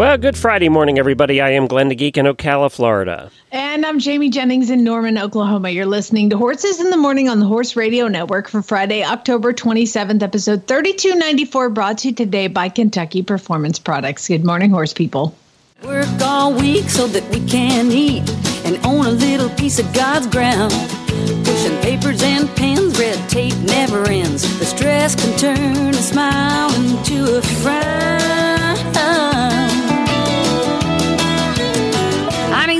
Well, good Friday morning, everybody. I am Glenn the Geek in Ocala, Florida. And I'm Jamie Jennings in Norman, Oklahoma. You're listening to Horses in the Morning on the Horse Radio Network for Friday, October 27th, episode 3294, brought to you today by Kentucky Performance Products. Good morning, horse people. Work all week so that we can eat and own a little piece of God's ground. Pushing papers and pens, red tape never ends. The stress can turn a smile into a frown.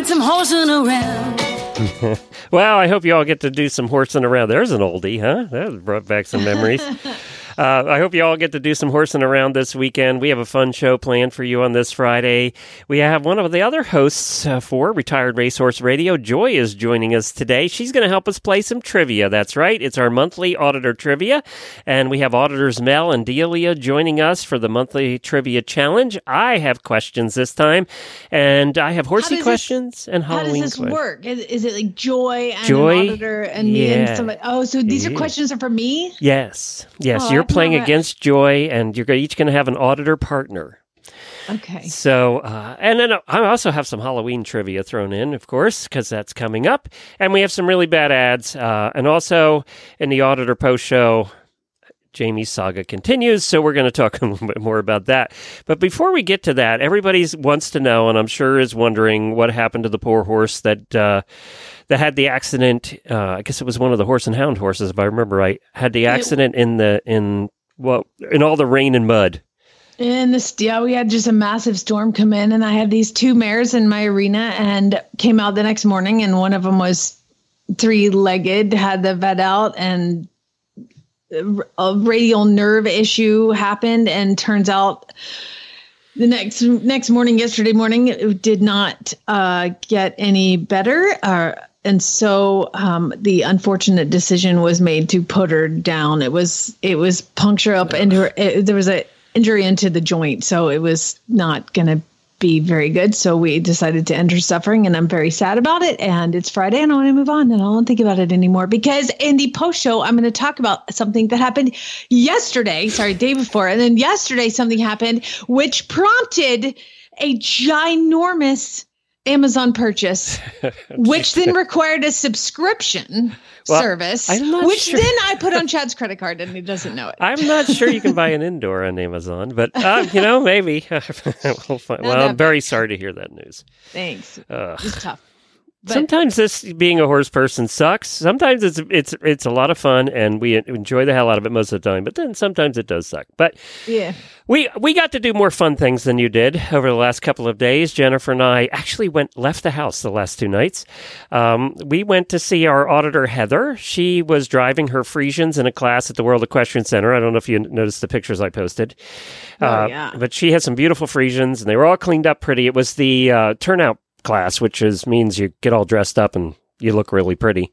Need some horsing around. Well, I hope you all get to do some horsing around. There's an oldie, huh? That brought back some memories. Uh, I hope you all get to do some horsing around this weekend. We have a fun show planned for you on this Friday. We have one of the other hosts uh, for Retired Racehorse Radio. Joy is joining us today. She's going to help us play some trivia. That's right. It's our monthly auditor trivia. And we have auditors Mel and Delia joining us for the monthly trivia challenge. I have questions this time, and I have horsey does this- questions and How Halloween does this questions. work? Is, is it like Joy and Joy? an auditor and me and somebody? Oh, so these Yeah. are questions are for me? Yes, yes. Oh, you're playing against Joy, and you're each going to have an auditor partner. Okay. So, uh, and then I also have some Halloween trivia thrown in, of course, because that's coming up. And we have some really bad ads. Uh, and also in the Auditor Post show, Jamie's saga continues. So we're going to talk a little bit more about that. But before we get to that, everybody wants to know, and I'm sure is wondering what happened to the poor horse that. Uh, that had the accident. Uh, I guess it was one of the horse and hound horses, if I remember right. Had the accident in the in well in all the rain and mud. And this, yeah, we had just a massive storm come in, and I had these two mares in my arena, and came out the next morning, and one of them was three-legged, had the vet out, and a radial nerve issue happened, and turns out the next next morning, yesterday morning, it did not uh, get any better. Uh, and so um, the unfortunate decision was made to put her down. It was it was puncture up into her. It, there was a injury into the joint, so it was not going to be very good. So we decided to end her suffering, and I'm very sad about it. And it's Friday, and I want to move on, and I don't think about it anymore because in the post show, I'm going to talk about something that happened yesterday. Sorry, day before, and then yesterday something happened which prompted a ginormous Amazon purchase, which then required a subscription Well, service, which sure. then I put on Chad's credit card, and he doesn't know it. I'm not sure you can buy an indoor on Amazon, but uh, you know maybe. we'll find, well, I'm very sorry to hear that news. Thanks. It's tough. But- Sometimes this being a horse person sucks. Sometimes it's it's it's a lot of fun and we enjoy the hell out of it most of the time. But then sometimes it does suck. But Yeah. we we got to do more fun things than you did over the last couple of days. Jennifer and I actually went left the house the last two nights. Um, we went to see our auditor Heather. She was driving her Friesians in a class at the World Equestrian Center. I don't know if you noticed the pictures I posted. Oh, Uh, yeah. But she had some beautiful Friesians, and they were all cleaned up pretty. It was the uh, turnout class, which is means you get all dressed up and you look really pretty.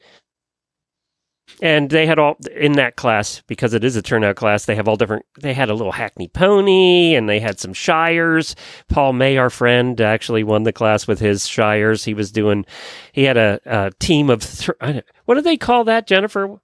And they had all in that class because it is a turnout class. They have all different. They had a little Hackney pony, and they had some Shires. Paul May, our friend, actually won the class with his Shires. He was doing. He had a, a team of. Th- what do they call that, Jennifer?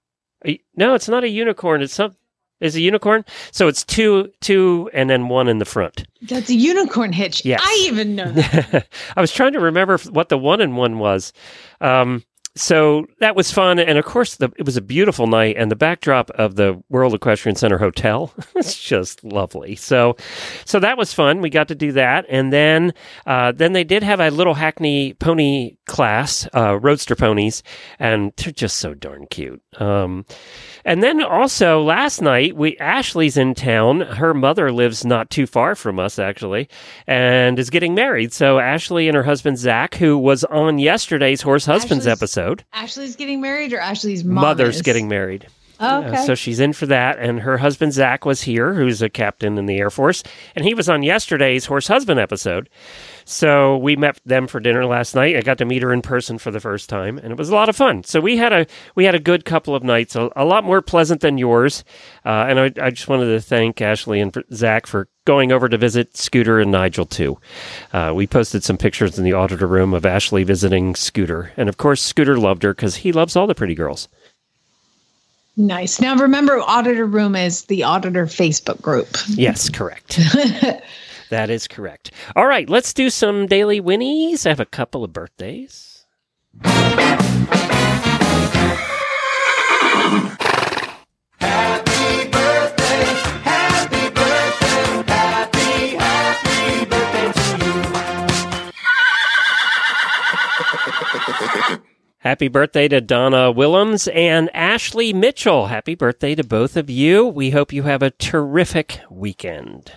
No, it's not a unicorn. It's some. Is a unicorn? So it's two, two, and then one in the front. That's a unicorn hitch. Yes. I even know that. I was trying to remember what the one and one was. Um, so that was fun, and of course, the, it was a beautiful night, and the backdrop of the World Equestrian Center Hotel was just lovely. So, so that was fun. We got to do that, and then, uh, then they did have a little Hackney pony class, uh, roadster ponies, and they're just so darn cute. Um, and then also last night, we Ashley's in town. Her mother lives not too far from us, actually, and is getting married. So Ashley and her husband Zach, who was on yesterday's Horse Husbands Ashley's- episode, Ashley's getting married or Ashley's mother's is? getting married. Oh, Uh, okay. so she's in for that, and her husband Zach was here, who's a captain in the Air Force, and he was on yesterday's horse husband episode. So we met them for dinner last night. I got to meet her in person for the first time, and it was a lot of fun. So we had a we had a good couple of nights, a, a lot more pleasant than yours. Uh, and I, I just wanted to thank Ashley and Zach for going over to visit Scooter and Nigel too. Uh, we posted some pictures in the auditor room of Ashley visiting Scooter, and of course Scooter loved her because he loves all the pretty girls. Nice. Now remember, Auditor Room is the Auditor Facebook group. Yes, correct. that is correct. All right, let's do some daily whinnies. I have a couple of birthdays. Happy birthday happy birthday, happy, happy birthday to you. Happy birthday to Donna Willems and Ashley Mitchell. Happy birthday to both of you. We hope you have a terrific weekend.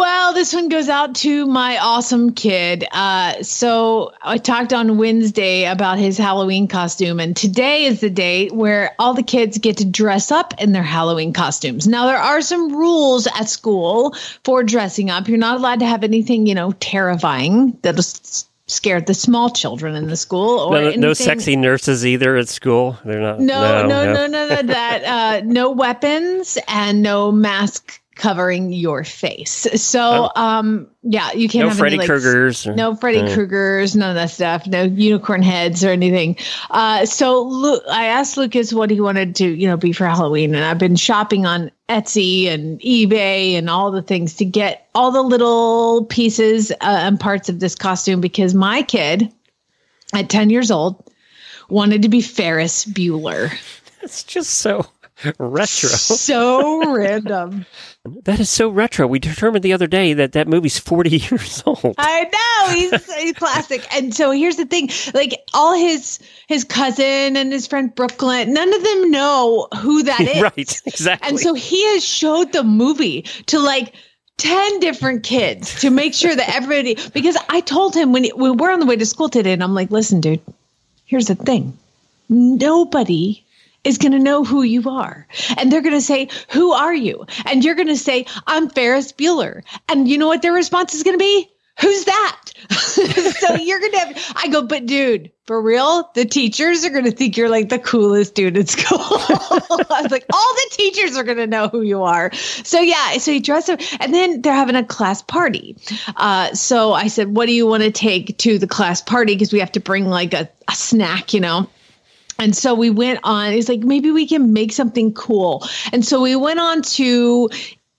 Well, this one goes out to my awesome kid. Uh, so I talked on Wednesday about his Halloween costume, and today is the day where all the kids get to dress up in their Halloween costumes. Now, there are some rules at school for dressing up. You're not allowed to have anything, you know, terrifying that'll scare the small children in the school. Or No, no sexy nurses either at school. They're not. No, no, no, no, no. that uh, no weapons and no mask covering your face. So, um, yeah, you can't No have Freddy any, like, Kruegers. or- no Freddy Uh, Kruegers, none of that stuff. No unicorn heads or anything. Uh, so Lu- I asked Lucas what he wanted to, you know, be for Halloween, and I've been shopping on Etsy and eBay and all the things to get all the little pieces uh, and parts of this costume because my kid, at ten years old, wanted to be Ferris Bueller. It's just so retro. So random. That is so retro. We determined the other day that that movie's 40 years old. I know he's, he's classic. And so here's the thing: like all his his cousin and his friend Brooklyn, none of them know who that is. right, exactly. And so he has showed the movie to like 10 different kids to make sure that everybody because I told him when, he, when we're on the way to school today and I'm like, "Listen, dude, here's the thing. Nobody is going to know who you are. And they're going to say, "Who are you?" And you're going to say, "I'm Ferris Bueller." And you know what their response is going to be? Who's that? so you're going to have, I go, but dude, for real, the teachers are going to think you're like the coolest dude at school. I was like, all the teachers are going to know who you are. So yeah, so you dress up and then they're having a class party. Uh, so I said, what do you want to take to the class party? Because we have to bring like a, a snack, you know? And so we went on, it's like, maybe we can make something cool. And so we went on to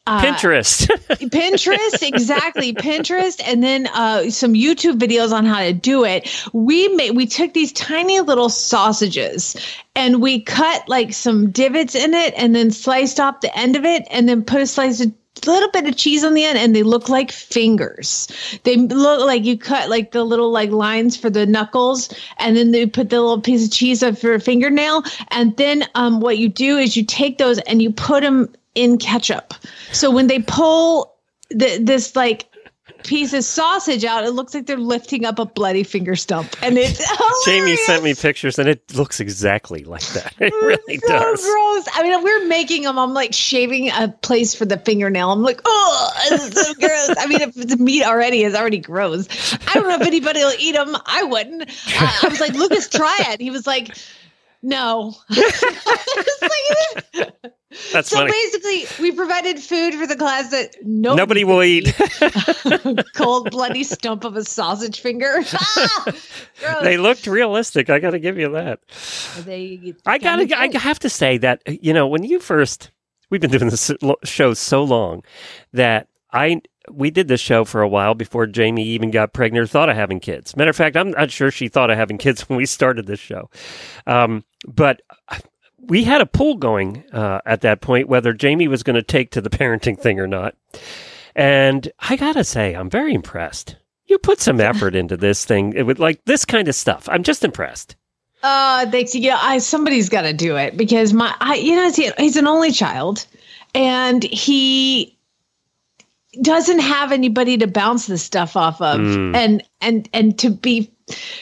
Pinterest. Pinterest, exactly. Pinterest, and then uh, some YouTube videos on how to do it. We made we took these tiny little sausages and we cut like some divots in it, and then sliced off the end of it, and then put a slice of little bit of cheese on the end and they look like fingers. They look like you cut like the little like lines for the knuckles and then they put the little piece of cheese up for a fingernail and then um, what you do is you take those and you put them in ketchup. So when they pull the, this like piece of sausage out, it looks like they're lifting up a bloody finger stump, and it's Jamie sent me pictures and it looks exactly like that. It really so does. gross. I mean, we're making them. I'm like shaving a place for the fingernail. I'm like, oh, it's so gross. I mean, if the meat already is already gross, I don't know if anybody will eat them. I wouldn't. Uh, I was like, Lucas, try it. He was like, no. Like- That's so funny. basically, we provided food for the class that nobody, Nobody will eat. cold bloody stump of a sausage finger. Ah, they looked realistic. I got to give you that. They I gotta. I have to say that you know when you first we've been doing this show so long that I we did this show for a while before Jamie even got pregnant or thought of having kids. Matter of fact, I'm not sure she thought of having kids when we started this show. Um, but we had a pool going uh, at that point whether Jamie was going to take to the parenting thing or not. And I gotta say, I'm very impressed. You put some effort into this thing with like this kind of stuff. I'm just impressed. Uh, thanks. Yeah, I somebody's got to do it because my, I, you know, he, he's an only child, and he, doesn't have anybody to bounce this stuff off of. Mm. And and and to be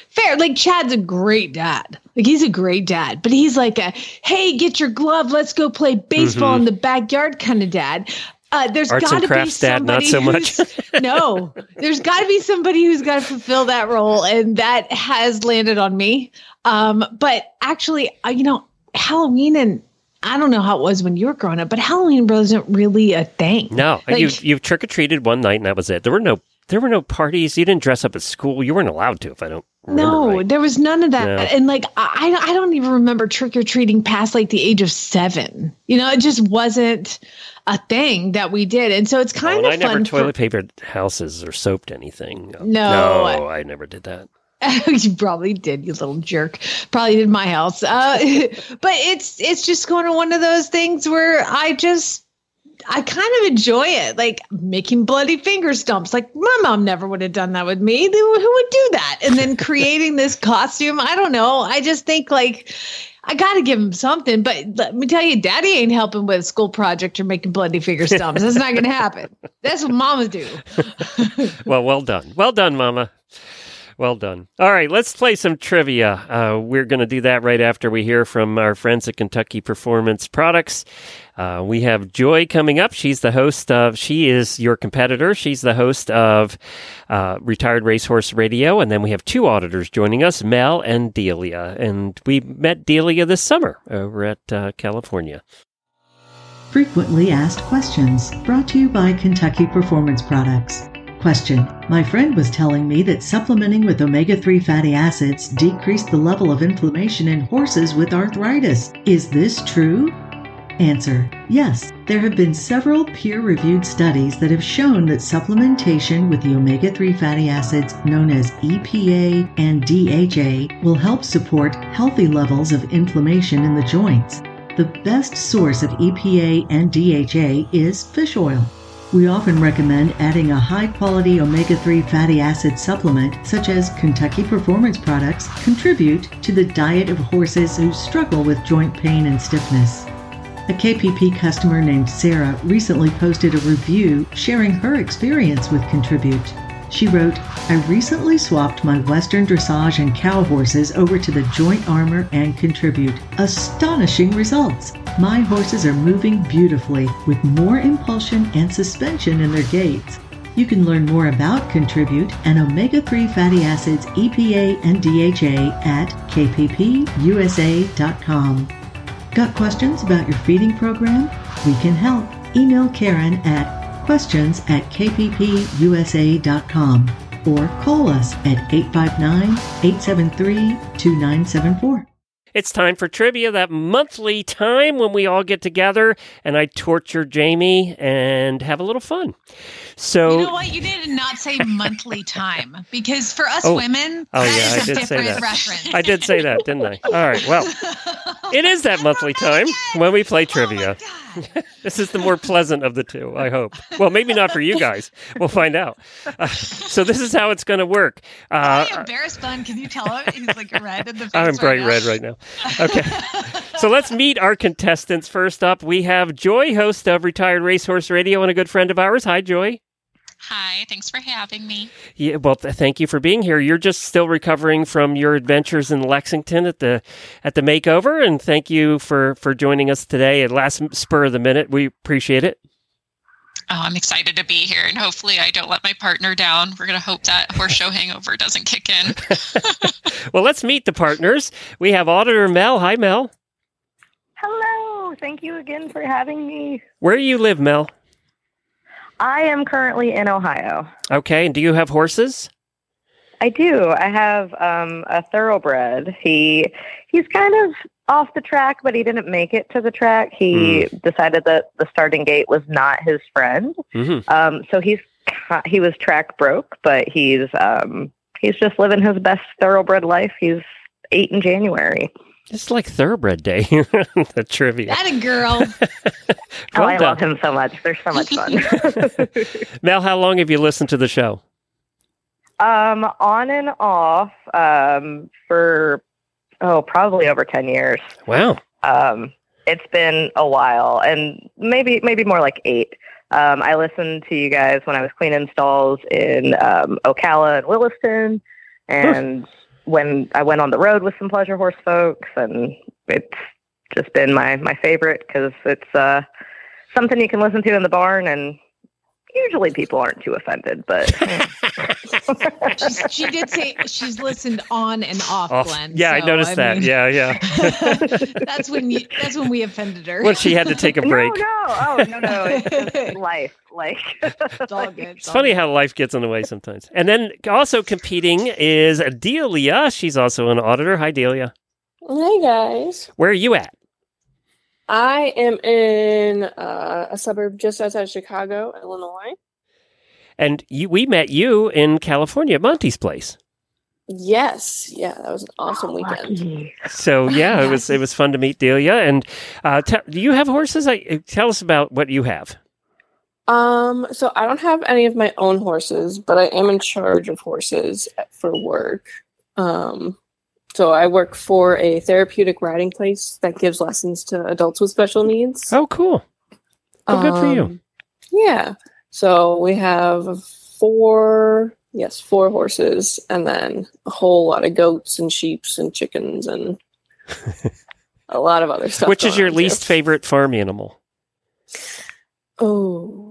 fair, like Chad's a great dad. Like he's a great dad, but he's like a hey, get your glove, let's go play baseball in the backyard kind of dad. Uh, there's Mm-hmm. Got to be crafts dad, not so much. no, there's got to be somebody who's got to fulfill that role, and that has landed on me. Um, but actually, uh, you know, Halloween and I don't know how it was when you were growing up, but Halloween wasn't really a thing. No, Like- you you trick or treated one night and that was it. There were no there were no parties. You didn't dress up at school. You weren't allowed to, if I don't. No, right. there was none of that. No. And like, I, I don't even remember trick or treating past like the age of seven. You know, it just wasn't a thing that we did. And so it's Oh, kind and of I never toilet papered houses or soaped anything. No. no, I never did that. you probably did, you little jerk. Probably did my house. Uh, but it's it's just going to one of those things where I just I kind of enjoy it, like making bloody finger stumps. Like my mom never would have done that with me. Who who would do that? And then creating this costume. I don't know. I just think like I got to give him something. But let me tell you, Daddy ain't helping with a school project or making bloody finger stumps. That's not going to happen. That's what Mama do. Well, well done. Well done, Mama. Well done. All right, let's play some trivia. Uh, we're going to do that right after we hear from our friends at Kentucky Performance Products. Uh, we have Joy coming up. She's the host of, she is your competitor. She's the host of uh, Retired Racehorse Radio. And then we have two auditors joining us, Mel and Delia. And we met Delia this summer over at uh, California. Frequently asked questions brought to you by Kentucky Performance Products. Question My friend was telling me that supplementing with omega 3 fatty acids decreased the level of inflammation in horses with arthritis. Is this true? Answer Yes, there have been several peer reviewed studies that have shown that supplementation with the omega 3 fatty acids known as EPA and DHA will help support healthy levels of inflammation in the joints. The best source of EPA and DHA is fish oil. We often recommend adding a high quality omega 3 fatty acid supplement, such as Kentucky Performance products, contribute to the diet of horses who struggle with joint pain and stiffness. A KPP customer named Sarah recently posted a review sharing her experience with Contribute. She wrote, I recently swapped my Western dressage and cow horses over to the Joint Armor and Contribute. Astonishing results! My horses are moving beautifully with more impulsion and suspension in their gaits. You can learn more about Contribute and omega 3 fatty acids, EPA, and DHA at kppusa.com. Got questions about your feeding program? We can help. Email Karen at questions at kppusa.com or call us at 859 873 2974. It's time for trivia, that monthly time when we all get together and I torture Jamie and have a little fun. So, You know what? You need to not say monthly time because for us Oh. women, Oh, that yeah, is I a did say that. reference. I did say that, didn't I? All right. Well, it is that monthly time when we play trivia. Oh. This is the more pleasant of the two, I hope. Well, maybe not for you guys. We'll find out. Uh, so, this is how it's going to work. Uh, Am I embarrassed, Bun? Can you tell him he's like red in the face? I'm bright now? red right now. Okay. so let's meet our contestants. First up, we have Joy, host of Retired Racehorse Radio and a good friend of ours. Hi, Joy. Hi, thanks for having me. Yeah, well, th- thank you for being here. You're just still recovering from your adventures in Lexington at the at the makeover, and thank you for for joining us today at last spur of the minute. We appreciate it. Oh, I'm excited to be here, and hopefully, I don't let my partner down. We're gonna hope that horse show hangover doesn't kick in. Well, let's meet the partners. We have Auditor Mel. Hi, Mel. Hello. Thank you again for having me. Where do you live, Mel? I am currently in Ohio. Okay, and do you have horses? I do. I have um, a thoroughbred. He he's kind of off the track, but he didn't make it to the track. He decided that the starting gate was not his friend. hmm Um, so he's he was track broke, but he's um, he's just living his best thoroughbred life. He's eight in January. It's like Thoroughbred Day. the trivia. That a girl. oh, I love him so much. They're so much fun. Mel, how long have you listened to the show? Um, on and off um, for oh, probably over ten years. Wow. Um, it's been a while, and maybe maybe more like eight. Um, I listened to you guys when I was cleaning stalls in um, Ocala and Williston, and when I went on the road with some pleasure horse folks, and it's just been my my favorite because it's uh, something you can listen to in the barn and usually people aren't too offended, but she did say she's listened on and off, Off- Glenn. yeah, I so, noticed that. mean, yeah, yeah. that's when you. That's when we offended her. Well, she had to take a break. no, no, oh no, no, it's life. Like It's all good. It's funny how life gets in the way sometimes. And then also competing is Delia. She's also an auditor. Hi, Delia. Hey guys. Where are you at? I am in uh, a suburb just outside of Chicago, Illinois. And you, we met you in California at Monty's place. Yes, yeah, that was an awesome weekend. So yeah, it was it was fun to meet Delia. And uh, te- do you have horses? I, tell us about what you have. Um, so I don't have any of my own horses, but I am in charge of horses for work. Um, so I work for a therapeutic riding place that gives lessons to adults with special needs. Oh, cool. Oh, good for you. Um, Yeah. So we have four, yes, four horses, and then a whole lot of goats and sheeps and chickens and a lot of other stuff. Which is your on, too. least favorite farm animal? Oh,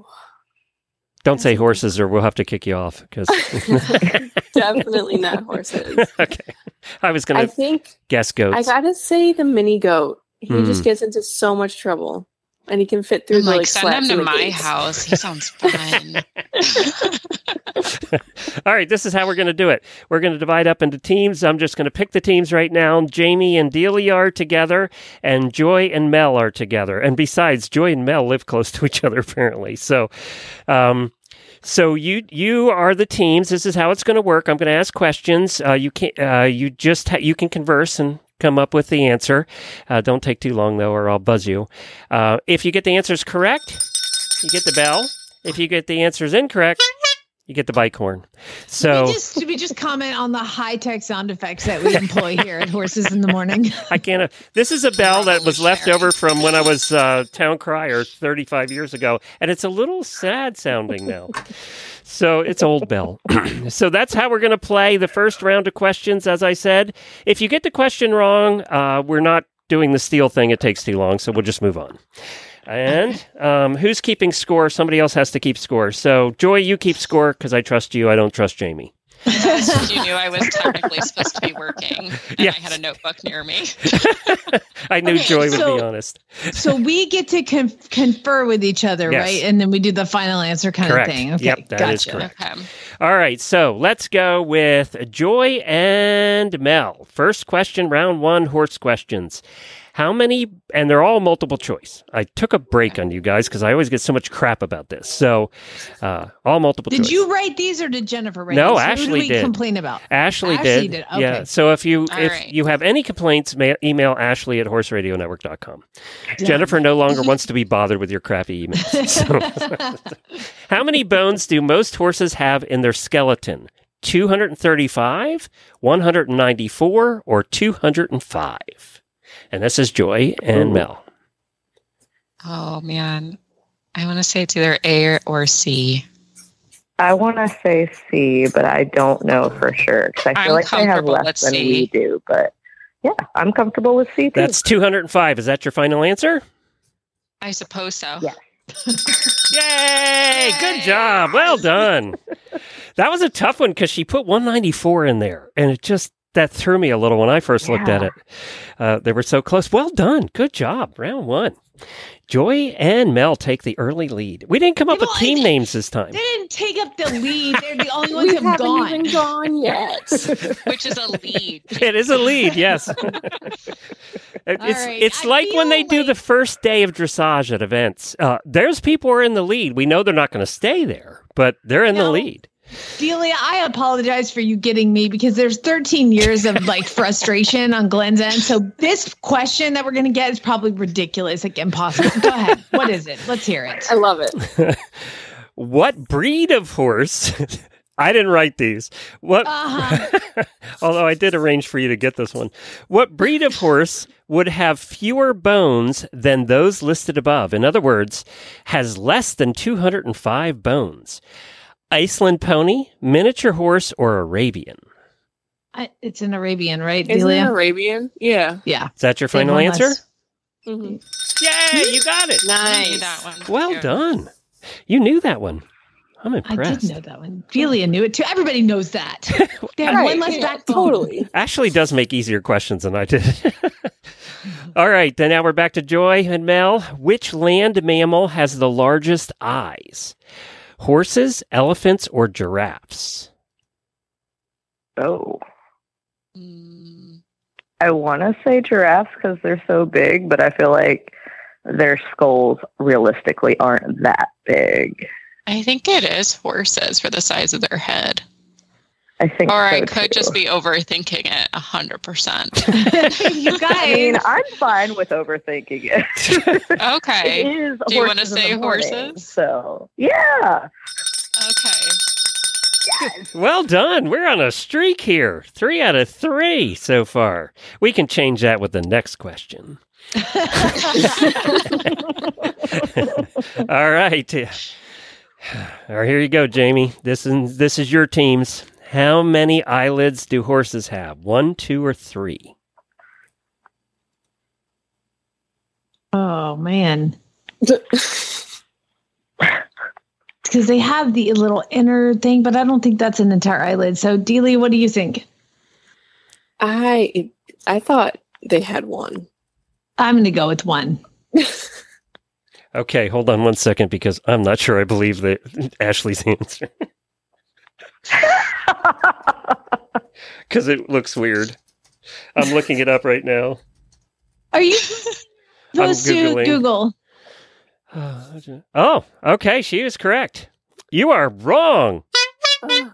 Don't say horses, or we'll have to kick you off. Because definitely not horses. okay, I was going to I think guess goats. I gotta say the mini goat. He Hmm. just gets into so much trouble, and he can fit through I'm the like, like send him to my gates. house. He sounds fun. All right, this is how we're going to do it. We're going to divide up into teams. I'm just going to pick the teams right now. Jamie and Delia are together, and Joy and Mel are together. And besides, Joy and Mel live close to each other apparently. So, um, so you you are the teams. This is how it's going to work. I'm going to ask questions. Uh, you can uh, you just ha- you can converse and come up with the answer. Uh, don't take too long though, or I'll buzz you. Uh, if you get the answers correct, you get the bell. If you get the answers incorrect, you get the bike horn. So we just we just comment on the high tech sound effects that we employ here at Horses in the Morning. I can't. Uh, this is a bell that was left over from when I was uh, town crier 35 years ago, and it's a little sad sounding now. So it's old bell. so that's how we're going to play the first round of questions. As I said, if you get the question wrong, uh, we're not doing the steel thing. It takes too long, so we'll just move on. And um, who's keeping score? Somebody else has to keep score. So Joy, you keep score because I trust you. I don't trust Jamie. you knew I was technically supposed to be working, and Yes. I had a notebook near me. I knew Okay, Joy would so- be honest. so we get to con- confer with each other, Yes. right? And then we do the final answer kind Correct. of thing. Okay, Yep, that is gotcha. correct. Okay. All right, so let's go with Joy and Mel. First question, round one, horse questions. How many, and they're all multiple choice. I took a break on you guys because I always get so much crap about this. So, uh, all multiple choice. Did choice. you write these or did Jennifer write No, these? Who Ashley did we did. complain about? Ashley, Ashley did. did, Yeah. okay. So if you All if right. you have any complaints, ma- email Ashley at horseradionetwork.com. Jennifer no longer wants to be bothered with your crappy emails. So- How many bones do most horses have in their skeleton? 235, 194, or 205? And this is Joy and oh. Mel. Oh man, I want to say it's either A or C. I want to say C, but I don't know for sure because I feel I'm like they have comfortable with less than C. we do. But yeah, I'm comfortable with C too. That's 205. Is that your final answer? I suppose so. Yeah. Yay! Good job. Well done. That was a tough one because she put 194 in there, and it just that threw me a little when I first looked at it. Uh, they were so close. Well done. Good job. Round one. Joy and Mel take the early lead. We didn't come up with Well, I team think- names this time. They didn't take up the lead. They're the only ones who have haven't gone. even gone yet. Which is a lead. It is a lead, yes. It's right. it's I like when they feel do the first day of dressage at events. Uh, there's people who are in the lead. We know they're not going to stay there, but they're in the lead. Delia, I apologize for you getting me because there's 13 years of like frustration on Glenn's end. So this question that we're going to get is probably ridiculous, like impossible. Go ahead. What is it? Let's hear it. I love it. What breed of horse I didn't write these. What? Uh-huh. Although I did arrange for you to get this one. What breed of horse would have fewer bones than those listed above? In other words, has less than 205 bones? Iceland pony, miniature horse, or Arabian? I, it's an Arabian, right, Isn't it Delia? Arabian? Yeah. Yeah. Is that your Same final answer? last- hmm Yay, you got it. Nice. that one. Well Yeah. done. You knew that one. I'm impressed. I did know that one. Delia knew it too. Everybody knows that. They have Right, one less yeah, backbone. Totally. Ashley does make easier questions than I did. All right, then now we're back to Joy and Mel. Which land mammal has the largest eyes? Horses, elephants, or giraffes? Oh, Mm, I want to say giraffes because they're so big, but I feel like their skulls realistically aren't that big. I think it is horses for the size of their head. I think, Or I could too. just be overthinking it a hundred percent. you guys. I mean, I'm fine with overthinking it. Okay. It is Do you wanna say the morning, horses? So yeah, Okay. Well done. We're on a streak here. Three out of three so far. We can change that with the next question. All right. All right, here you go, Jamie. This is this is your teams. How many eyelids do horses have? One, two, or three? oh man. Because they have the little inner thing, but I don't think that's an entire eyelid. So, Delia, what do you think? I I thought they had one. I'm going to go with one. Okay, hold on one second because I'm not sure I believe that Ashley's answer because it looks weird. I'm looking it up right now. Are you supposed to Googling. Google? Oh, okay, she is correct. You are wrong. Oh,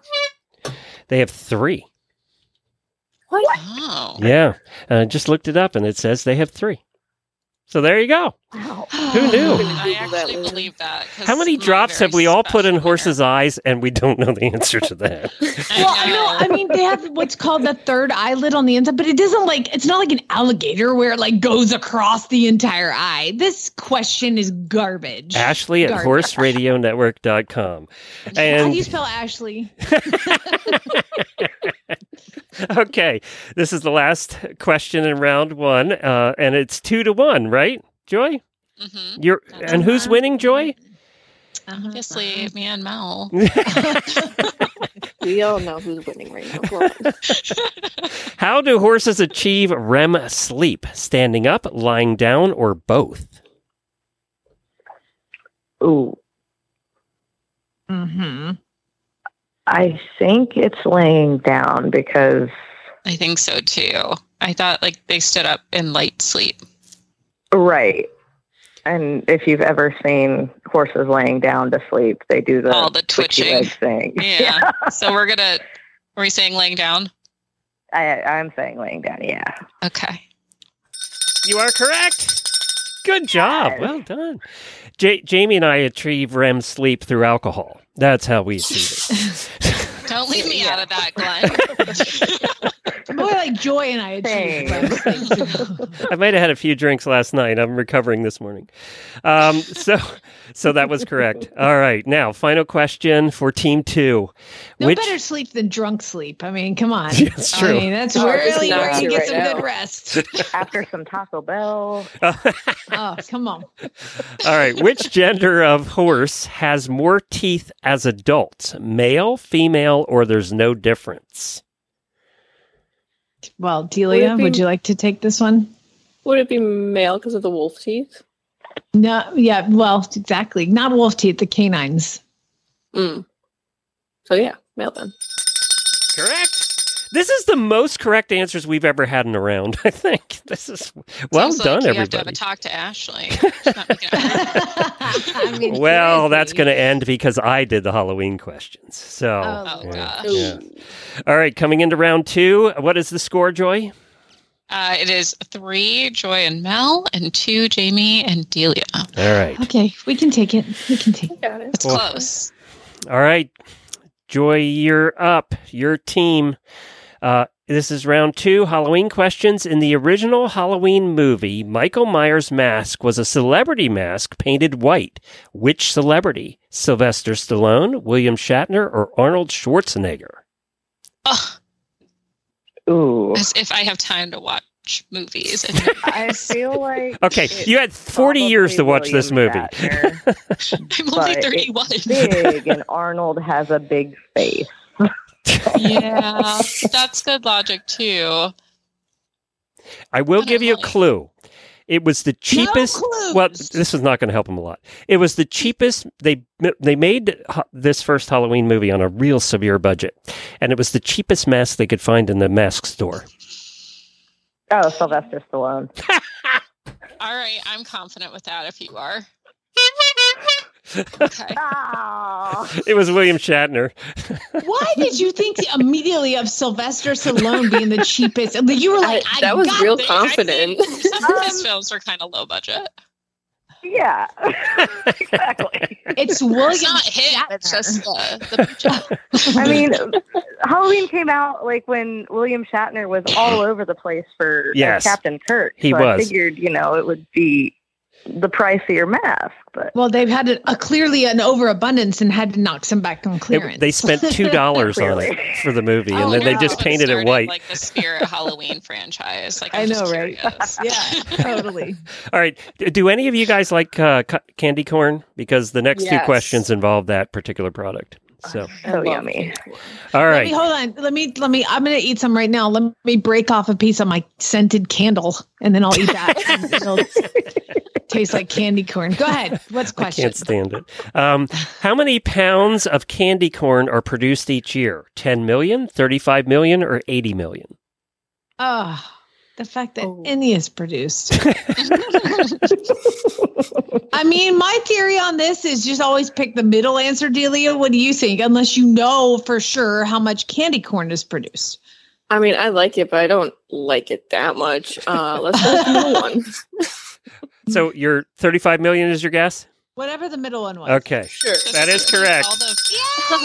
They have three. what? Oh. Yeah, and I just looked it up and it says they have three. So there you go. Wow. Who knew? I actually believe that. 'cause How many drops have we all put in special horses' eyes and we don't know the answer to that? well, I Well, know. I mean they have what's called the third eyelid on the inside, but it doesn't like it's not like an alligator where it like goes across the entire eye. This question is garbage. Ashley at Garbage. horseradionetwork.com. How do you spell Ashley? okay, this is the last question in round one, uh, and it's two to one, right, Joy? Mhm. You're and who's winning, Joy? Obviously, me and Mel. We all know who's winning right now. How do horses achieve REM sleep? Standing up, lying down, or both? Ooh, Mm-hmm. I think it's laying down because I think so too. I thought like they stood up in light sleep. right. And if you've ever seen horses laying down to sleep, they do the All the twitching. leg thing. Yeah. so we're gonna. Are we saying laying down? I, I'm saying laying down. Yeah. Okay. You are correct. Good job. Yes. Well done. Ja- Jamie and I achieve REM sleep through alcohol. That's how we see it. Don't leave me out of that, Glenn. More like Joy and I achieved Same. those things. I might have had a few drinks last night. I'm recovering this morning. Um, so, so that was correct. All right. Now, final question for Team Two. No Which better sleep than drunk sleep. I mean, come on. It's I true. mean, that's Oh, really where you true get right some now. good rest. After some Taco Bell. Oh, come on. All right. Which gender of horse has more teeth as adults? Male, female, or there's no difference? Well, Delia, Would be- would you like to take this one? Would it be male because of the wolf teeth? No, yeah, well, exactly. Not wolf teeth, the canines. Mm. So yeah, male then. Correct. This is the most correct answers we've ever had in a round. I think this is well Sounds done, like you have to have everybody. a talk to Ashley. She's not making it I mean, Well, that's going to end because I did the Halloween questions. So, Oh, Oh, yeah. gosh. Yeah. all right, coming into round two. What is the score, Joy? Uh, it is three Joy and Mel, and two Jamie and Delia. All right, Okay, we can take it. We can take it. It. It's Well- close. all right. Joy, you're up. Your team. Uh, this is round two. Halloween questions. In the original Halloween movie, Michael Myers' mask was a celebrity mask painted white. Which celebrity? Sylvester Stallone, William Shatner, or Arnold Schwarzenegger? Ugh, Ooh. as if I have time to watch movies. I feel like Okay, you had 40 years to probably watch this movie. Shatner, I'm only 31. big, and Arnold has a big face. yeah, that's good logic too. I will I give don't you a know. clue. It was the cheapest. clues. well, this is not going to help him a lot. It was the cheapest. They they made this first Halloween movie on a real severe budget, and it was the cheapest mask they could find in the mask store. Oh, Sylvester Stallone. All right, I'm confident with that. If you are. Okay. Oh. It was William Shatner. Why did you think immediately of Sylvester Stallone being the cheapest? Like, You were like, I, that was got real this. confident. Some of his Um, films are kind of low budget. Yeah, exactly. It's William. It's not him. It's just the, the. I mean, Halloween came out like when William Shatner was all over the place for uh, Yes. Captain Kirk. He so was. I figured, you know, it would be the price of your mask, but Well, they've had a, a clearly an overabundance and had to knock some back on It- clearance. they spent two dollars on it for the movie, and Oh, then they just What painted it white. Like the Spirit Halloween franchise. Like I I'm just know, right? yeah, totally. All right. Do any of you guys like uh, candy corn? Because the next two questions involve that particular product. So, oh, Love yummy. All right. Let me hold on. Let me let me. I'm gonna eat some right now. Let me break off a piece of my scented candle, and then I'll eat that. And like candy corn. Go ahead. What's the I question? can't stand it. Um, how many pounds of candy corn are produced each year? 10 million, 35 million, or 80 million? Oh, the fact that Oh. any is produced. I mean, my theory on this is just always pick the middle answer, Delia. What do you think? Unless you know for sure how much candy corn is produced. I mean, I like it, but I don't like it that much. Uh, let's go with the middle one. So, your 35 million is your guess? Whatever the middle one was. Okay. Sure. That is correct. All the,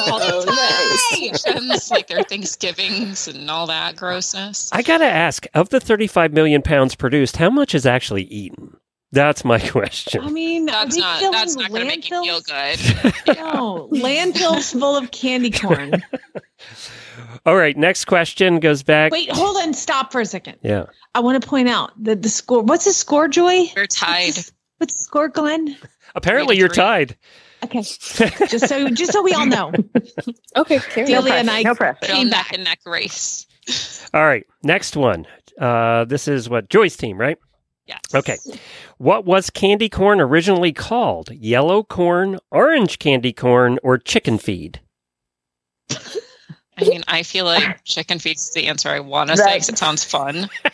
all Oh, the nice. like their Thanksgivings and all that grossness. I got to ask of the 35 million pounds produced, how much is actually eaten? That's my question. I mean, That's not. That's not going to make you feel good. No, landfills full of candy corn. All right. Next question goes back. Wait, hold on. Stop for a second. Yeah. I want to point out that the score. What's the score, Joy? We're tied. What's the, what's the score, Glenn? Apparently, you're tied. Okay, just so just so we all know. Okay, carry Delia on. pressure, and I no pressure. Came back. and neck race. All right. Next one. Uh, this is what Joy's team, right? Yes. Okay. What was candy corn originally called? Yellow corn, orange candy corn, or chicken feed? I mean, I feel like chicken feed is the answer I want to say because it sounds fun.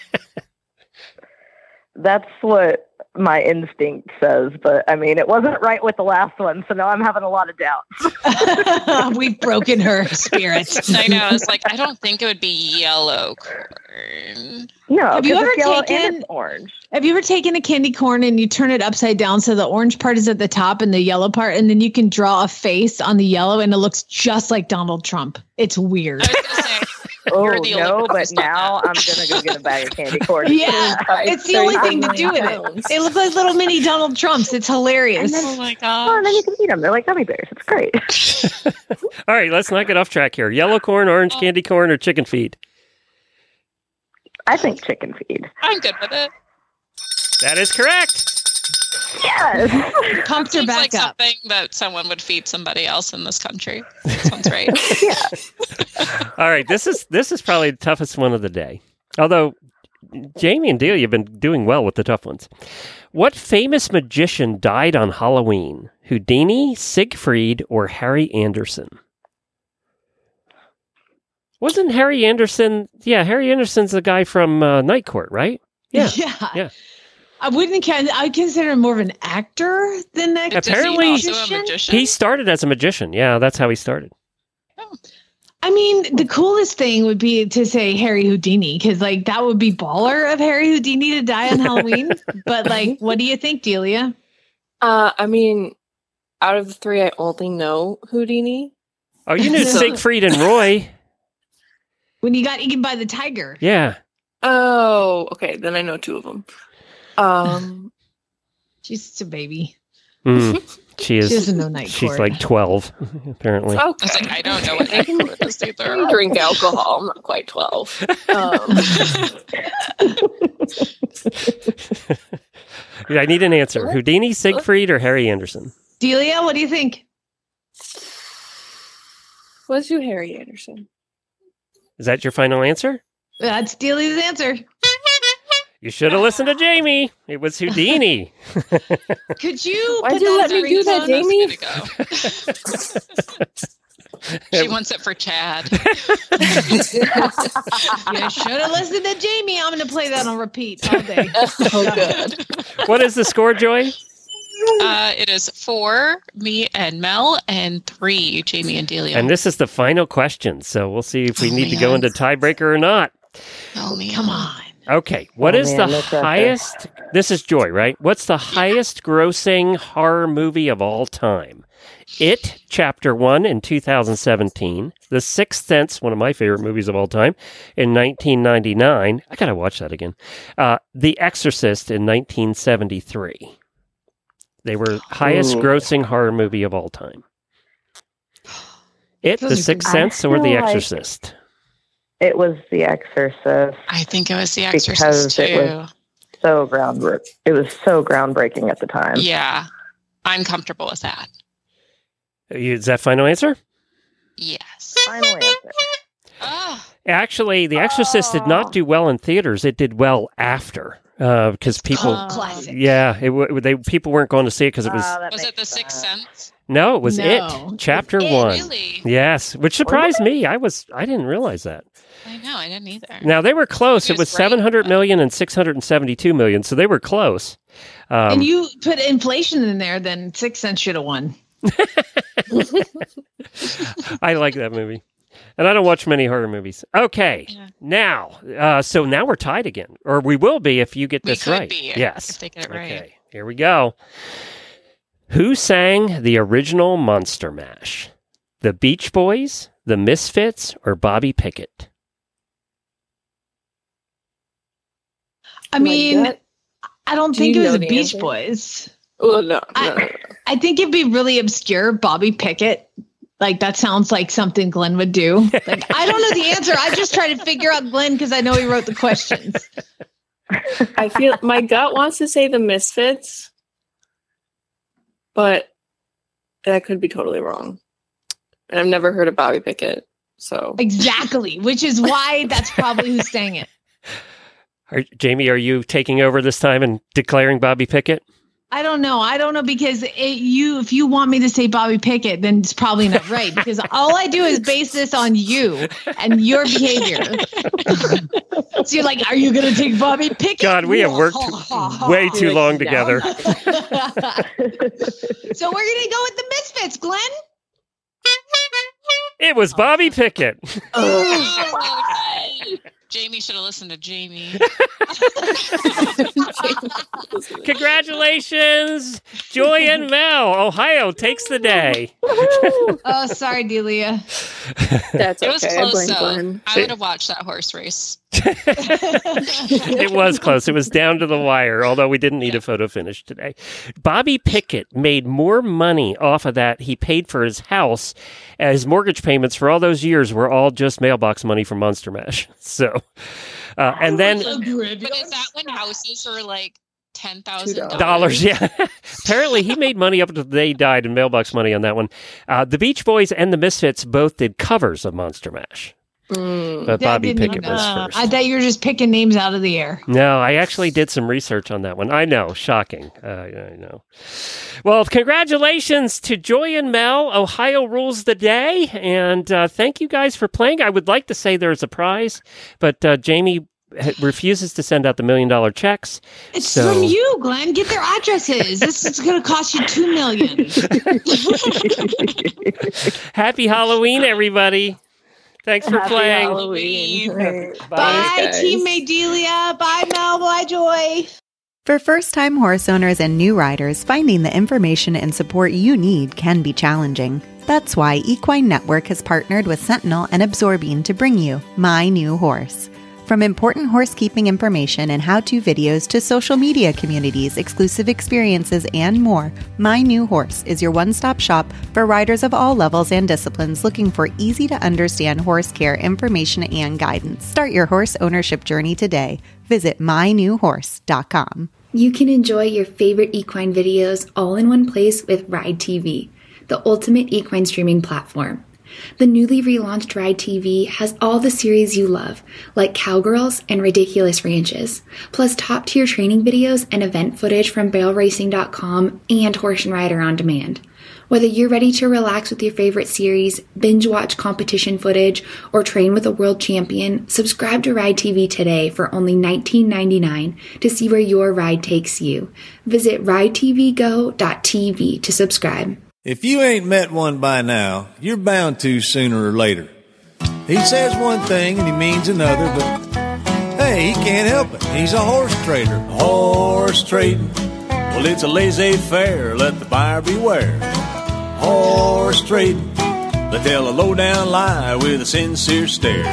That's what my instinct says, but I mean, it wasn't right with the last one, so now I'm having a lot of doubts. We've broken her spirit. I know. It's like I don't think it would be yellow corn. No, Have you 'cause ever it's yellow and taken- it's orange? Have you ever taken a candy corn and you turn it upside down so the orange part is at the top and the yellow part, and then you can draw a face on the yellow and it looks just like Donald Trump? It's weird. I was going to say, Oh You're the no, only but now I'm gonna go get a bag of candy corn. Yeah, it's the only thing to do with million it. They look like little mini Donald Trumps. It's hilarious. oh my Oh, and then you can eat them. They're like gummy bears. It's great. All right, let's not get off track here. Yellow corn, orange oh. candy corn, or chicken feed? I think chicken feed. I'm good with it. That is correct. Yes. Pumped her Seems back like up. something that someone would feed somebody else in this country. Sounds right. All right, this is this is probably the toughest one of the day. Although Jamie and Delia have been doing well with the tough ones. What famous magician died on Halloween? Houdini, Siegfried, or Harry Anderson? Wasn't Harry Anderson? Yeah, Harry Anderson's the guy from uh, Night Court, right? Yeah. yeah. yeah. I wouldn't. Con- I consider him more of an actor than an Is he Apparently- also a magician. magician. He started as a magician. Yeah, that's how he started. I mean, the coolest thing would be to say Harry Houdini because, like, that would be baller of Harry Houdini to die on Halloween. but, like, what do you think, Delia? Uh, I mean, out of the three, I only know Houdini. Oh, you knew Siegfried and Roy. When he got eaten by the tiger. Yeah. Oh, okay. Then I know two of them. Um, She's just a baby. Mm, she is. She doesn't know night She's court. like 12, apparently. okay. I was like, I don't know what I can, that is I either. drink alcohol. I'm not quite twelve. Um, Yeah, I need an answer. Houdini, Siegfried, or Harry Anderson? Delia, what do you think? let's do Harry Anderson. Is that your final answer? That's Delia's answer. You should have listened to Jamie. It was Houdini. Could you Why'd you let me do that, Jamie? she wants it for Chad. You should have listened to Jamie. I'm going to play that on repeat all day. Oh, good. what is the score, Joy? Uh, it is four, me and Mel, and three, Jamie and Delia. And this is the final question. So we'll see if we Oh, need to go into tiebreaker or not. oh, man. Come on. Okay. What Oh, is man, the highest? This is Joy, right? What's the highest grossing horror movie of all time? It, Chapter 1 in 2017. The Sixth Sense, one of my favorite movies of all time, in 1999. I got to watch that again. Uh, the Exorcist in 1973. They were highest Ooh. grossing horror movie of all time. It, The Sixth. Sense, or The feel like- Exorcist? It was The Exorcist. I think it was The Because Exorcist, it too. was- So groundbreaking. It was so groundbreaking at the time. Yeah. I'm comfortable with that. Is that final answer? Yes. Final answer. Oh, Actually, The Exorcist did not do well in theaters. It did well after because people, Cult classic. yeah, it w- they people weren't going to see it because it was Ah, was it makes The Sixth sense. Sense? no, it was No. it chapter It, one. Really? Yes, which surprised me. I was I didn't realize that. I know. I didn't either. Now they were close. It It was was great, seven hundred but- million and six hundred and seventy-two million, so they were close. Um, and you put inflation in there, then Six Sense should have won. I like that movie. And I don't watch many horror movies. Okay, Yeah. now, uh, so now we're tied again, or we will be if you get We this could right. be yes. if they get it right. Okay, here we go. Who sang the original Monster Mash? The Beach Boys, the Misfits, or Bobby Pickett? I mean, gut- I don't Do think it was know the the Beach answer? Boys. well, no, no, I- no, no. I think it'd be really obscure. Bobby Pickett. Like that sounds like something Glenn would do. Like I don't know the answer. I just try to figure out Glenn because I know he wrote the questions. I feel my gut wants to say the Misfits, but that could be totally wrong. And I've never heard of Bobby Pickett, so Exactly, which is why that's probably who sang it. Are, Jamie, are you taking over this time and declaring Bobby Pickett? I don't know. I don't know because it, you, if you want me to say Bobby Pickett, then it's probably not right because all I do is base this on you and your behavior. so you're like, are you going to take Bobby Pickett? God, we have worked way too long together. so we're going to go with the Misfits, Glenn. It was Bobby Pickett. Oh, Jamie should have listened to Jamie. Congratulations, Joy and Mel. Ohio takes the day. Oh, sorry, Delia. that's okay. It was okay. I close though. I would have watched that horse race. it was close. It was down to the wire, although we didn't need a photo finish today. Bobby Pickett made more money off of that. He paid for his house. His mortgage payments for all those years were all just mailbox money from Monster Mash. So, uh, and then But is that when houses are like ten thousand dollars, yeah. Apparently, he made money up until they died in mailbox money on that one. Uh, the Beach Boys and the Misfits both did covers of Monster Mash, Mm. but I Bobby Pickett know. was Uh, first. I thought you were just picking names out of the air. No, I actually did some research on that one. I know, shocking. Uh, I know. Well, congratulations to Joy and Mel. Ohio rules the day, and uh, thank you guys for playing. I would like to say there's a prize, but uh, Jamie refuses to send out the million dollar checks. It's So- from you, Glenn. Get their addresses. this is going to cost you two million. Happy Halloween, everybody! Thanks for Happy playing. Halloween. Bye, guys. teammate Delia. Bye, Mel. Bye, Joy. For first time horse owners and new riders, finding the information and support you need can be challenging. That's why Equine Network has partnered with Sentinel and Absorbine to bring you My New Horse. From important horsekeeping information and how to videos to social media communities, exclusive experiences, and more, My New Horse is your one stop shop for riders of all levels and disciplines looking for easy to understand horse care information and guidance. Start your horse ownership journey today. Visit mynewhorse.com. You can enjoy your favorite equine videos all in one place with Ride TV, the ultimate equine streaming platform. The newly relaunched Ride TV has all the series you love, like Cowgirls and Ridiculous Ranches, plus top tier training videos and event footage from BarrelRacing.com and Horse and Rider on Demand. Whether you're ready to relax with your favorite series, binge watch competition footage, or train with a world champion, subscribe to Ride TV today for only $19.99 to see where your ride takes you. Visit ridetvgo.tv to subscribe. If you ain't met one by now, you're bound to sooner or later. He says one thing and he means another, but hey, he can't help it. He's a horse trader. Horse trading. Well, it's a laissez faire. Let the buyer beware. Horse trading. They tell a low down lie with a sincere stare.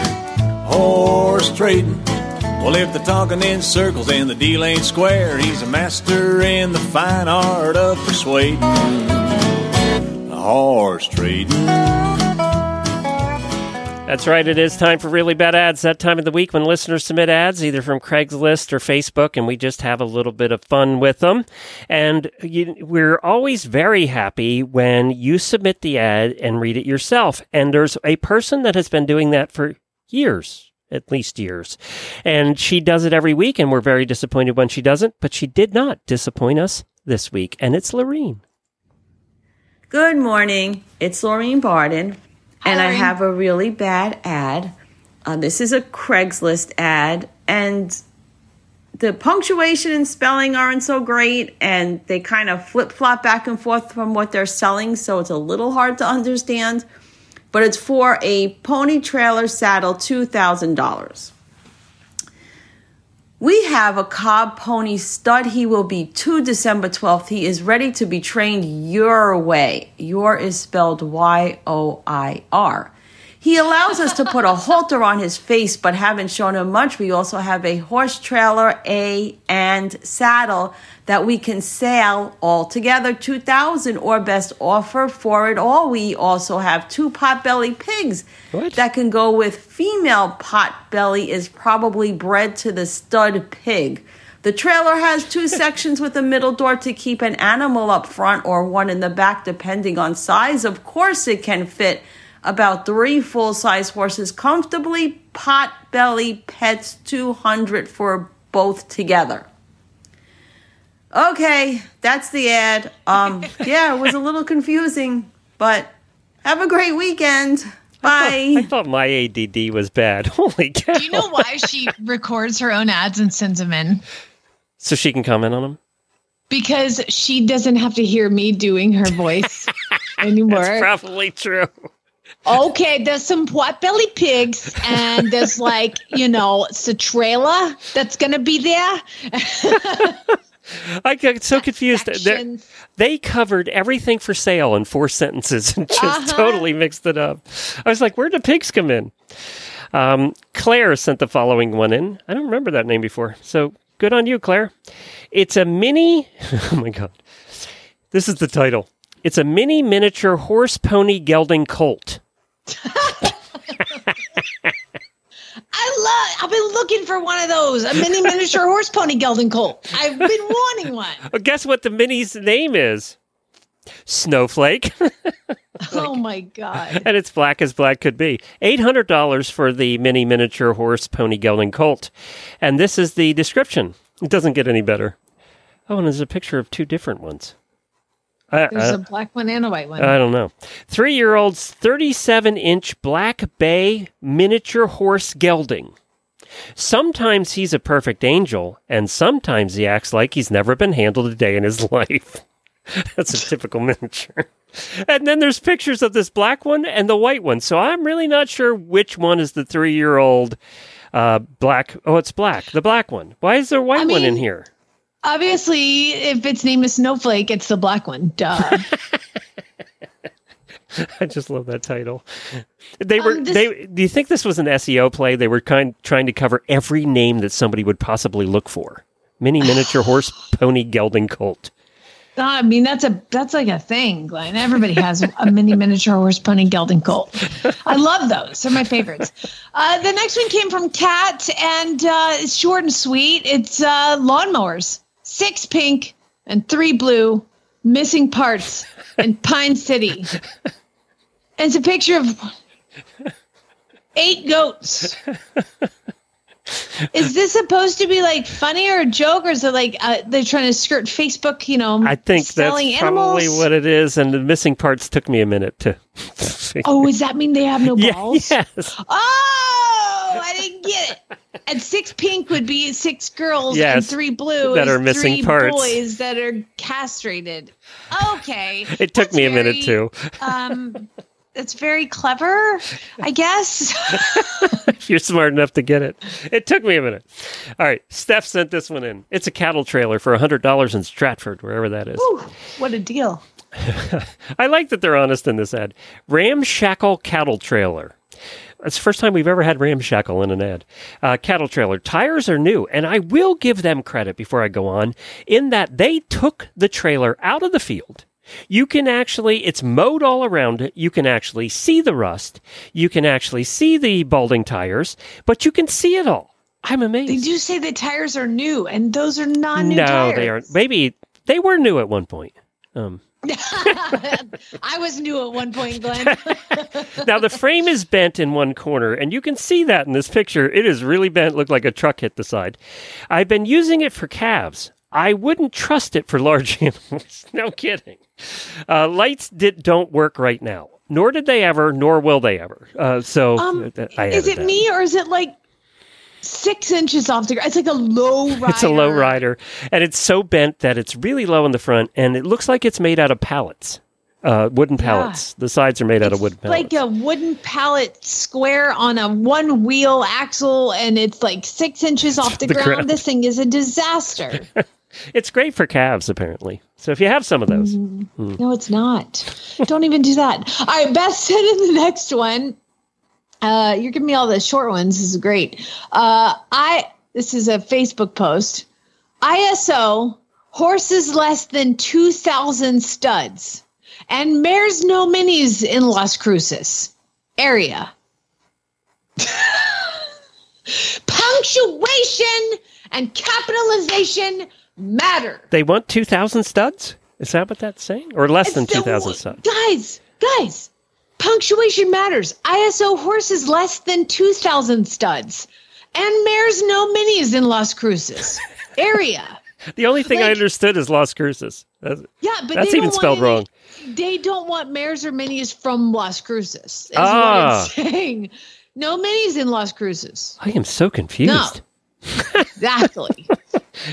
Horse trading. Well, if they're talking in circles and the deal ain't square, he's a master in the fine art of persuading horse trading. That's right. It is time for really bad ads. That time of the week when listeners submit ads, either from Craigslist or Facebook, and we just have a little bit of fun with them. And you, we're always very happy when you submit the ad and read it yourself. And there's a person that has been doing that for years. At least years. And she does it every week, and we're very disappointed when she doesn't, but she did not disappoint us this week. And it's Lorene. Good morning. It's Laureen Barden, and I have a really bad ad. Uh, this is a Craigslist ad, and the punctuation and spelling aren't so great, and they kind of flip flop back and forth from what they're selling, so it's a little hard to understand. But it's for a pony trailer saddle, $2,000. We have a Cobb Pony stud. He will be 2 December 12th. He is ready to be trained your way. Your is spelled Y O I R. He allows us to put a halter on his face, but haven't shown him much. We also have a horse trailer, a and saddle that we can sell all together, 2000 or best offer for it all. We also have two potbelly pigs that can go with female potbelly is probably bred to the stud pig. The trailer has two sections with a middle door to keep an animal up front or one in the back, depending on size. Of course, it can fit about three full size horses comfortably. Pot belly pets 200 for both together. Okay, that's the ad. Um, yeah, it was a little confusing, but have a great weekend. Bye. I thought my ADD was bad. Holy cow. Do you know why she records her own ads and sends them in? So she can comment on them? Because she doesn't have to hear me doing her voice anymore. That's probably true. Okay, there's some potbelly pigs, and there's like, you know, Citrella that's going to be there. I got so confused. They're- They covered everything for sale in four sentences and just Uh-huh. totally mixed it up. I was like, where do pigs come in? Um, Claire sent the following one in. I don't remember that name before. So good on you, Claire. It's a mini. Oh my God. This is the title. It's a mini miniature horse pony gelding colt. I love. I've been looking for one of those, a mini miniature horse pony gelding colt. I've been wanting one. Well, guess what the mini's name is? Snowflake. Oh my god! and it's black as black could be. $800 for the mini miniature horse pony gelding colt. And this is the description. It doesn't get any better. Oh, and there's a picture of two different ones. I, There's I- a black one and a white one. I don't know. Three year old's 37 inch black bay miniature horse gelding. Sometimes he's a perfect angel, and sometimes he acts like he's never been handled a day in his life. That's a typical miniature. And then there's pictures of this black one and the white one. So I'm really not sure which one is the three year old uh, black. Oh, it's black. The black one. Why is there a white I one in here? Obviously, if its name is Snowflake, it's the black one. Duh. I just love that title. They were Um, this- they do you think this was an SEO play? They were kind trying to cover every name that somebody would possibly look for. Mini miniature horse pony gelding colt. I mean, that's a that's like a thing, Glenn. Everybody has a mini miniature horse pony gelding colt. I love those. They're my favorites. Uh, the next one came from Kat, and uh, it's short and sweet. It's uh, lawnmowers, six pink and three blue, missing parts in Pine City. And it's a picture of eight goats. Is this supposed to be like funny or a joke, or is it like uh, they're trying to skirt Facebook? You know, I think that's selling probably animals? what it is, and the missing parts took me a minute to. Oh, does that mean they have no Yeah, balls? yes. Oh, I didn't get it. And six pink would be six girls, and three blue that is are missing three parts. boys that are castrated. Okay, It took me a minute too. um, it's very clever, I guess. if you're smart enough to get it. It took me a minute. All right, Steph sent this one in. It's a cattle trailer for hundred dollars in Stratford, wherever that is. Ooh, what a deal! I like that they're honest in this ad. Ramshackle cattle trailer. It's the first time we've ever had ramshackle in an ad. Uh, cattle trailer. Tires are new, and I will give them credit before I go on in that they took the trailer out of the field. You can actually, it's mowed all around it. You can actually see the rust. You can actually see the balding tires, but you can see it all. I'm amazed. They do say the tires are new, and those are not new no, tires. they aren't. Maybe they were new at one point. Um, I was new at one point, Glenn. now the frame is bent in one corner, and you can see that in this picture. It is really bent, looked like a truck hit the side. I've been using it for calves. I wouldn't trust it for large animals. no kidding. Uh, lights did don't work right now. Nor did they ever, nor will they ever. Uh, so Um, uh, I is it that. me or is it like six inches off the ground? It's like a low rider. It's a low rider, and it's so bent that it's really low in the front, and it looks like it's made out of pallets, uh, wooden pallets. The sides are made out of wooden pallets. Like a wooden pallet square on a one wheel axle, and it's like six inches off the, the ground. ground. This thing is a disaster. It's great for calves, apparently. So if you have some of those, Mm. Hmm. No, it's not. Don't even do that. All right, Beth said in the next one. Uh, you're giving me all the short ones. This is great. Uh, I this is a Facebook post. ISO horses less than two thousand studs, and mares no minis in Las Cruces area. Punctuation and capitalization matter. they want two thousand studs. Is that what that's saying, or less than It's the- two thousand studs? Guys, guys, punctuation matters. ISO horses less than 2,000 studs. And mares no minis in Las Cruces area. The only thing I understood is Las Cruces. That's, Yeah, but that's even spelled want wrong. They don't want mares or minis from Las Cruces. Is Ah. what it's saying. No minis in Las Cruces. I am so confused. No. Exactly.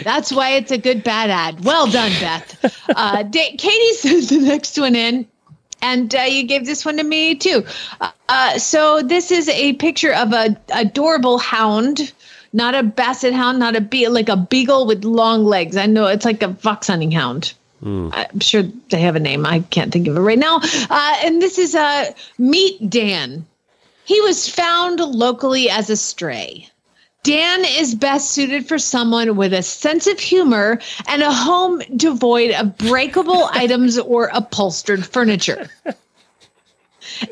That's why it's a good bad ad. Well done, Beth. Uh, Da- Katie sent the next one in, and uh, you gave this one to me too. Uh, so this is a picture of a adorable hound, not a basset hound, not a be like a beagle with long legs. I know it's like a fox hunting hound. I'm sure they have a name. I can't think of it right now. Uh, and this is uh, Meet Dan. He was found locally as a stray. Dan is best suited for someone with a sense of humor and a home devoid of breakable items or upholstered furniture.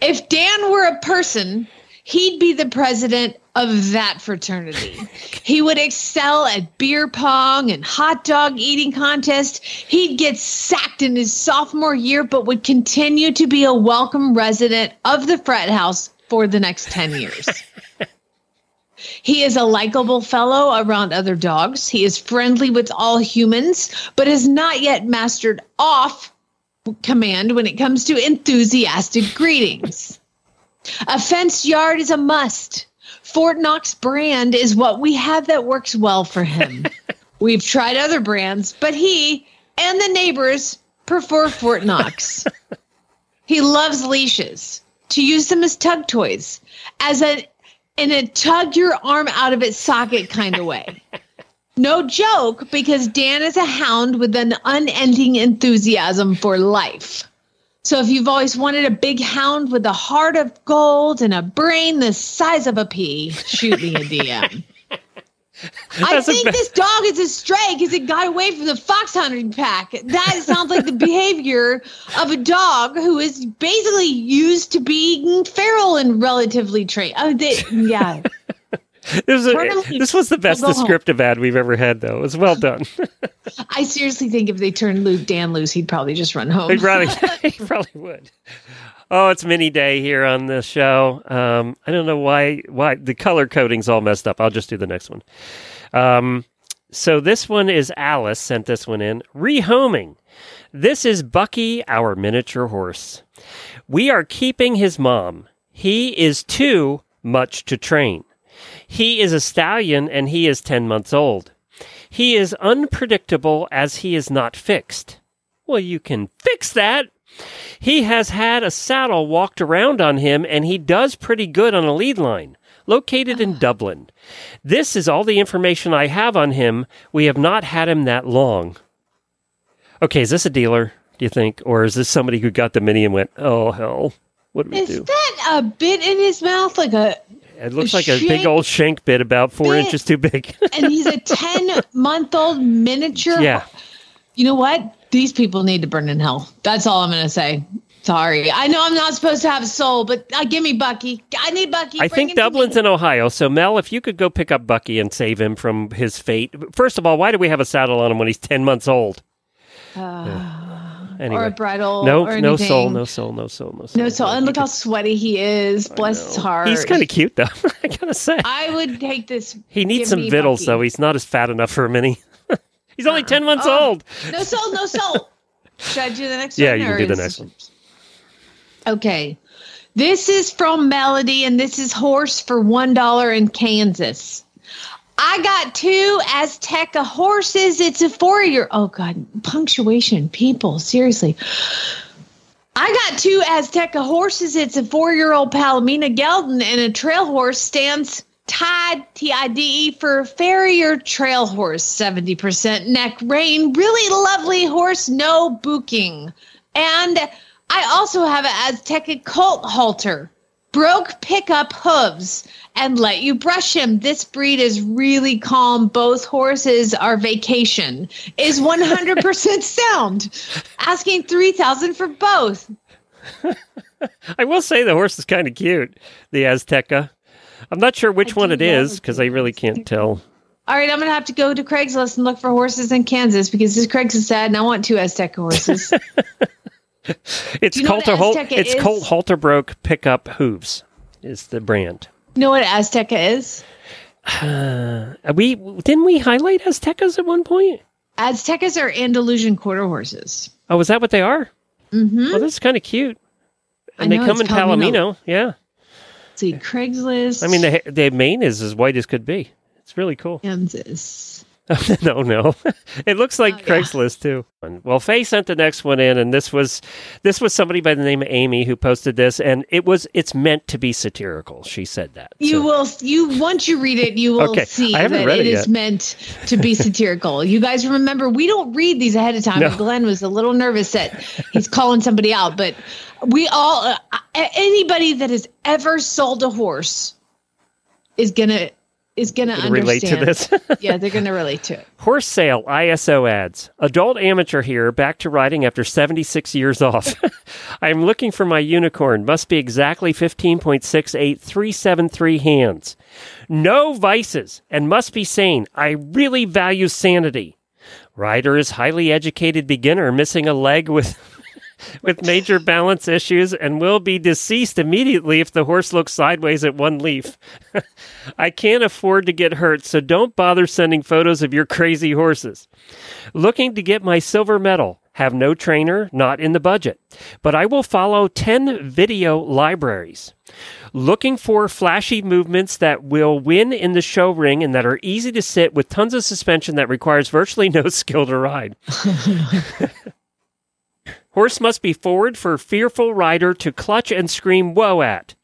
If Dan were a person, he'd be the president of that fraternity. He would excel at beer pong and hot dog eating contests. He'd get sacked in his sophomore year, but would continue to be a welcome resident of the frat house for the next 10 years. He is a likable fellow around other dogs. He is friendly with all humans, but has not yet mastered off command when it comes to enthusiastic greetings. A fenced yard is a must. Fort Knox brand is what we have that works well for him. We've tried other brands, but he and the neighbors prefer Fort Knox. he loves leashes to use them as tug toys, as a in a tug your arm out of its socket kind of way. No joke, because Dan is a hound with an unending enthusiasm for life. So if you've always wanted a big hound with a heart of gold and a brain the size of a pea, shoot me a DM. I a think this dog is a stray because it got away from the fox hunting pack. That sounds like the behavior of a dog who is basically used to being feral and relatively trained. Oh, they, yeah. This was, Permanently- this was the best I'll home. descriptive ad we've ever had, though. It was well done. I seriously think if they turned Luke Dan loose, he'd probably just run home. he probably he probably would. Oh, it's mini day here on the show. Um, I don't know why why the color coding's all messed up. I'll just do the next one. Um, so this one is Alice sent this one in. Rehoming. This is Bucky, our miniature horse. We are keeping his mom. He is too much to train. He is a stallion and he is 10 months old. He is unpredictable as he is not fixed. Well, you can fix that. He has had a saddle walked around on him and he does pretty good on a lead line. Located in ah. Dublin. This is all the information I have on him. We have not had him that long. Okay, is this a dealer, do you think? Or is this somebody who got the mini and went, oh, hell, what do we Is do? Is that a bit in his mouth? Like a, It looks like a big old shank bit about four bit? inches too big. and he's a 10 month old miniature. yeah. You know what? These people need to burn in hell. That's all I'm going to say. Sorry. I know I'm not supposed to have a soul, but uh, give me Bucky. I need Bucky. I Bring think Dublin's in Ohio. So, Mel, if you could go pick up Bucky and save him from his fate. First of all, why do we have a saddle on him when he's 10 months old? Anyway. Or a bridle. No, no soul, no soul, no soul, no soul. No soul. And look how sweaty he is. Bless his heart. He's kind of cute, though. I gotta say. I would take this. He needs some me vittles, Bucky. though. He's not as fat enough for a mini. he's only uh-uh. 10 months Oh. old. No soul, no soul. Should I do the next Yeah, one? Yeah, you can or do the next one. Okay. This is from Melody, and this is horse for $1 in Kansas. I got two Azteca horses. It's a four year. Old. Oh, God. Punctuation, people. Seriously. I got two Azteca horses. It's a four year old Palomina Geldon, and a trail horse stands tied T I D E for farrier trail horse, 70% neck rein. Really lovely horse, no booking. And I also have an Azteca colt halter, broke pickup hooves, and let you brush him. This breed is really calm. Both horses are vacation. Is 100% sound. Asking 3000 for both. I will say the horse is kind of cute, the Azteca. I'm not sure which one it is because I really can't tell. All right, I'm gonna have to go to Craigslist and look for horses in Kansas because this Craigslist sad, and I want two Azteca horses. It's Do you know Coulter what Hol- It's is? Colt Broke Pickup Hooves is the brand. you know what Azteca is? Uh, we didn't we highlight Aztecas at one point? Aztecas are Andalusian quarter horses. Oh, is that what they are? Mm-hmm. Oh, that's kind of cute. I And they come in Palomino. Palomino. Yeah. See, Craigslist. I mean, the the mane is as white as could be. It's really cool. Kansas. no, no, it looks Oh, like Craigslist too. Well, Faye sent the next one in, and this was this was somebody by the name of Amy who posted this, and it was it's meant to be satirical. She said that. You will you once you read it, you will Okay, see that it it is meant to be satirical. you guys remember we don't read these ahead of time. No. Glenn was a little nervous that he's calling somebody out, but we all uh, anybody that has ever sold a horse is gonna is gonna Gonna relate to this. yeah, they're gonna relate to it. Horse sale ISO ads. Adult amateur here, back to riding after 76 years off. I'm looking for my unicorn. Must be exactly 15.68373 hands. No vices and must be sane. I really value sanity. Rider is highly educated beginner missing a leg with with major balance issues and will be deceased immediately if the horse looks sideways at one leaf. I can't afford to get hurt, so don't bother sending photos of your crazy horses. Looking to get my silver medal. Have no trainer, not in the budget. But I will follow 10 video libraries. Looking for flashy movements that will win in the show ring and that are easy to sit with tons of suspension that requires virtually no skill to ride. Horse must be forward for fearful rider to clutch and scream whoa at.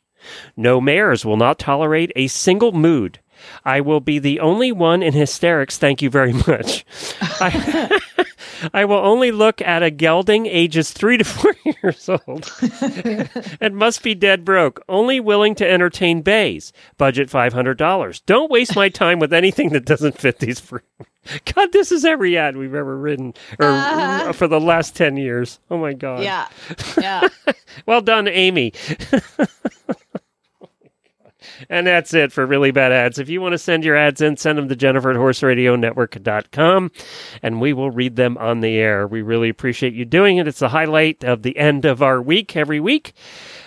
No mares will not tolerate a single mood. I will be the only one in hysterics. Thank you very much. I, I will only look at a gelding ages three to four years old and must be dead broke. Only willing to entertain bays. Budget $500. Don't waste my time with anything that doesn't fit these. Fr- God, this is every ad we've ever written or Uh-huh. for the last 10 years. Oh my God. Yeah. Yeah. well done, Amy. And that's it for really bad ads. If you want to send your ads in, send them to Jennifer at horseradionetwork.com and we will read them on the air. We really appreciate you doing it. It's the highlight of the end of our week every week.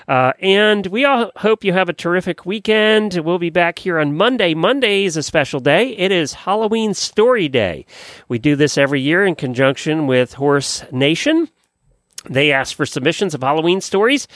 Uh, and we all hope you have a terrific weekend. We'll be back here on Monday. Monday is a special day. It is Halloween Story Day. We do this every year in conjunction with Horse Nation. They ask for submissions of Halloween stories.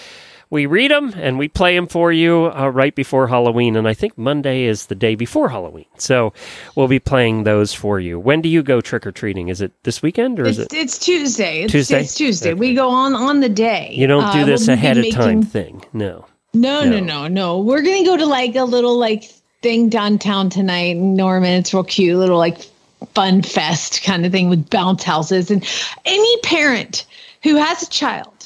We read them and we play them for you uh, right before Halloween. And I think Monday is the day before Halloween. So we'll be playing those for you. When do you go trick or treating? Is it this weekend or is it? it's Tuesday. It's Tuesday? It's Tuesday. We go on on the day. You don't do Uh, this we'll ahead of time thing. No. No, no, no, no. We're gonna go to like a little like thing downtown tonight Norman. It's real cute, little like fun fest kind of thing with bounce houses. And any parent who has a child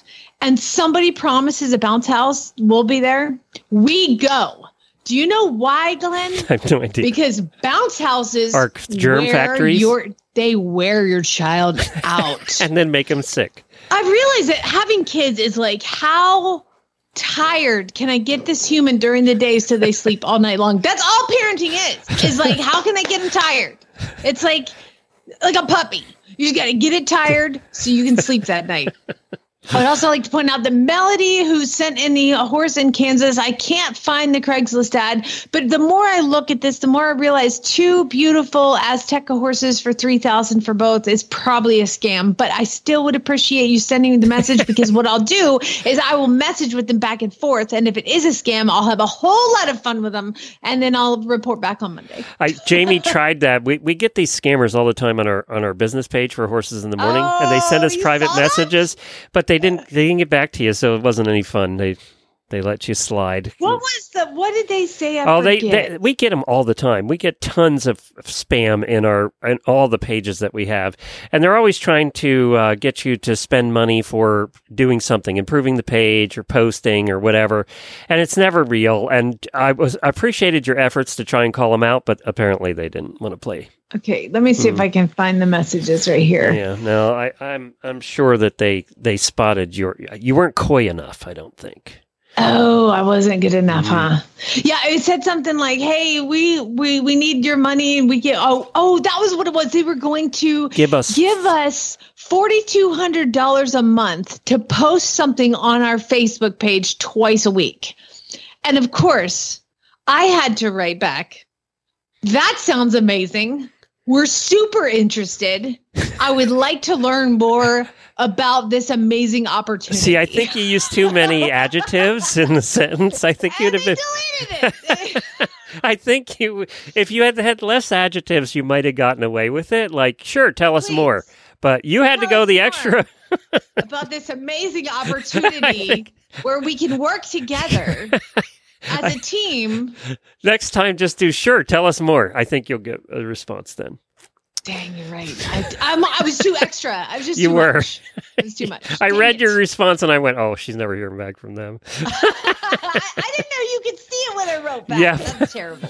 and somebody promises a bounce house, we'll be there. We go. Do you know why, Glenn? I have no idea. Because bounce houses Are germ factories? Your, they wear your child out. and then make them sick. I realize that having kids is like how tired can I get this human during the day so they sleep all night long? That's all parenting is. Is like how can I get them tired? It's like like a puppy. You just got to get it tired so you can sleep that night. I would also like to point out that Melody, who sent in the horse in Kansas, I can't find the Craigslist ad, but the more I look at this, the more I realize two beautiful Azteca horses for three thousand for both is probably a scam. But I still would appreciate you sending me the message because what I'll do is I will message with them back and forth, and if it is a scam, I'll have a whole lot of fun with them, and then I'll report back on Monday. I, Jamie tried that. We, we get these scammers all the time on our on our business page for horses in the morning, and they send oh, us private messages, but they didn't they didn't get back to you, so it wasn't any fun. They they let you slide. What was the? What did they say? I Oh, they, they we get them all the time. We get tons of spam in our in all the pages that we have, and they're always trying to uh, get you to spend money for doing something, improving the page or posting or whatever, and it's never real. And I was I appreciated your efforts to try and call them out, but apparently they didn't want to play. Okay, let me see if Hmm. I can find the messages right here. Yeah, no, I, I'm I'm sure that they they spotted your you weren't coy enough. I don't think. Oh, I wasn't good enough, Mm-hmm. huh? Yeah, it said something like, "Hey, we we we need your money, and we get oh oh that was what it was. They were going to Give us- give us forty two hundred dollars a month to post something on our Facebook page twice a week, and of course, I had to write back. That sounds amazing. We're super interested. I would like to learn more about this amazing opportunity. See, I think you used too many adjectives in the sentence. I think you'd have been. I think you, if you had had less adjectives, you might have gotten away with it. Like, sure, tell us more. But you had to go the extra. about this amazing opportunity where we can work together as a team. Next time, just do sure, tell us more. I think you'll get a response then. Dang, you're right. I, I'm, I was too extra. I was just you too were. much. It was too much. I read your response and I went, oh, she's never hearing back from them. I didn't know you could see it when I wrote back. Yeah. That's terrible.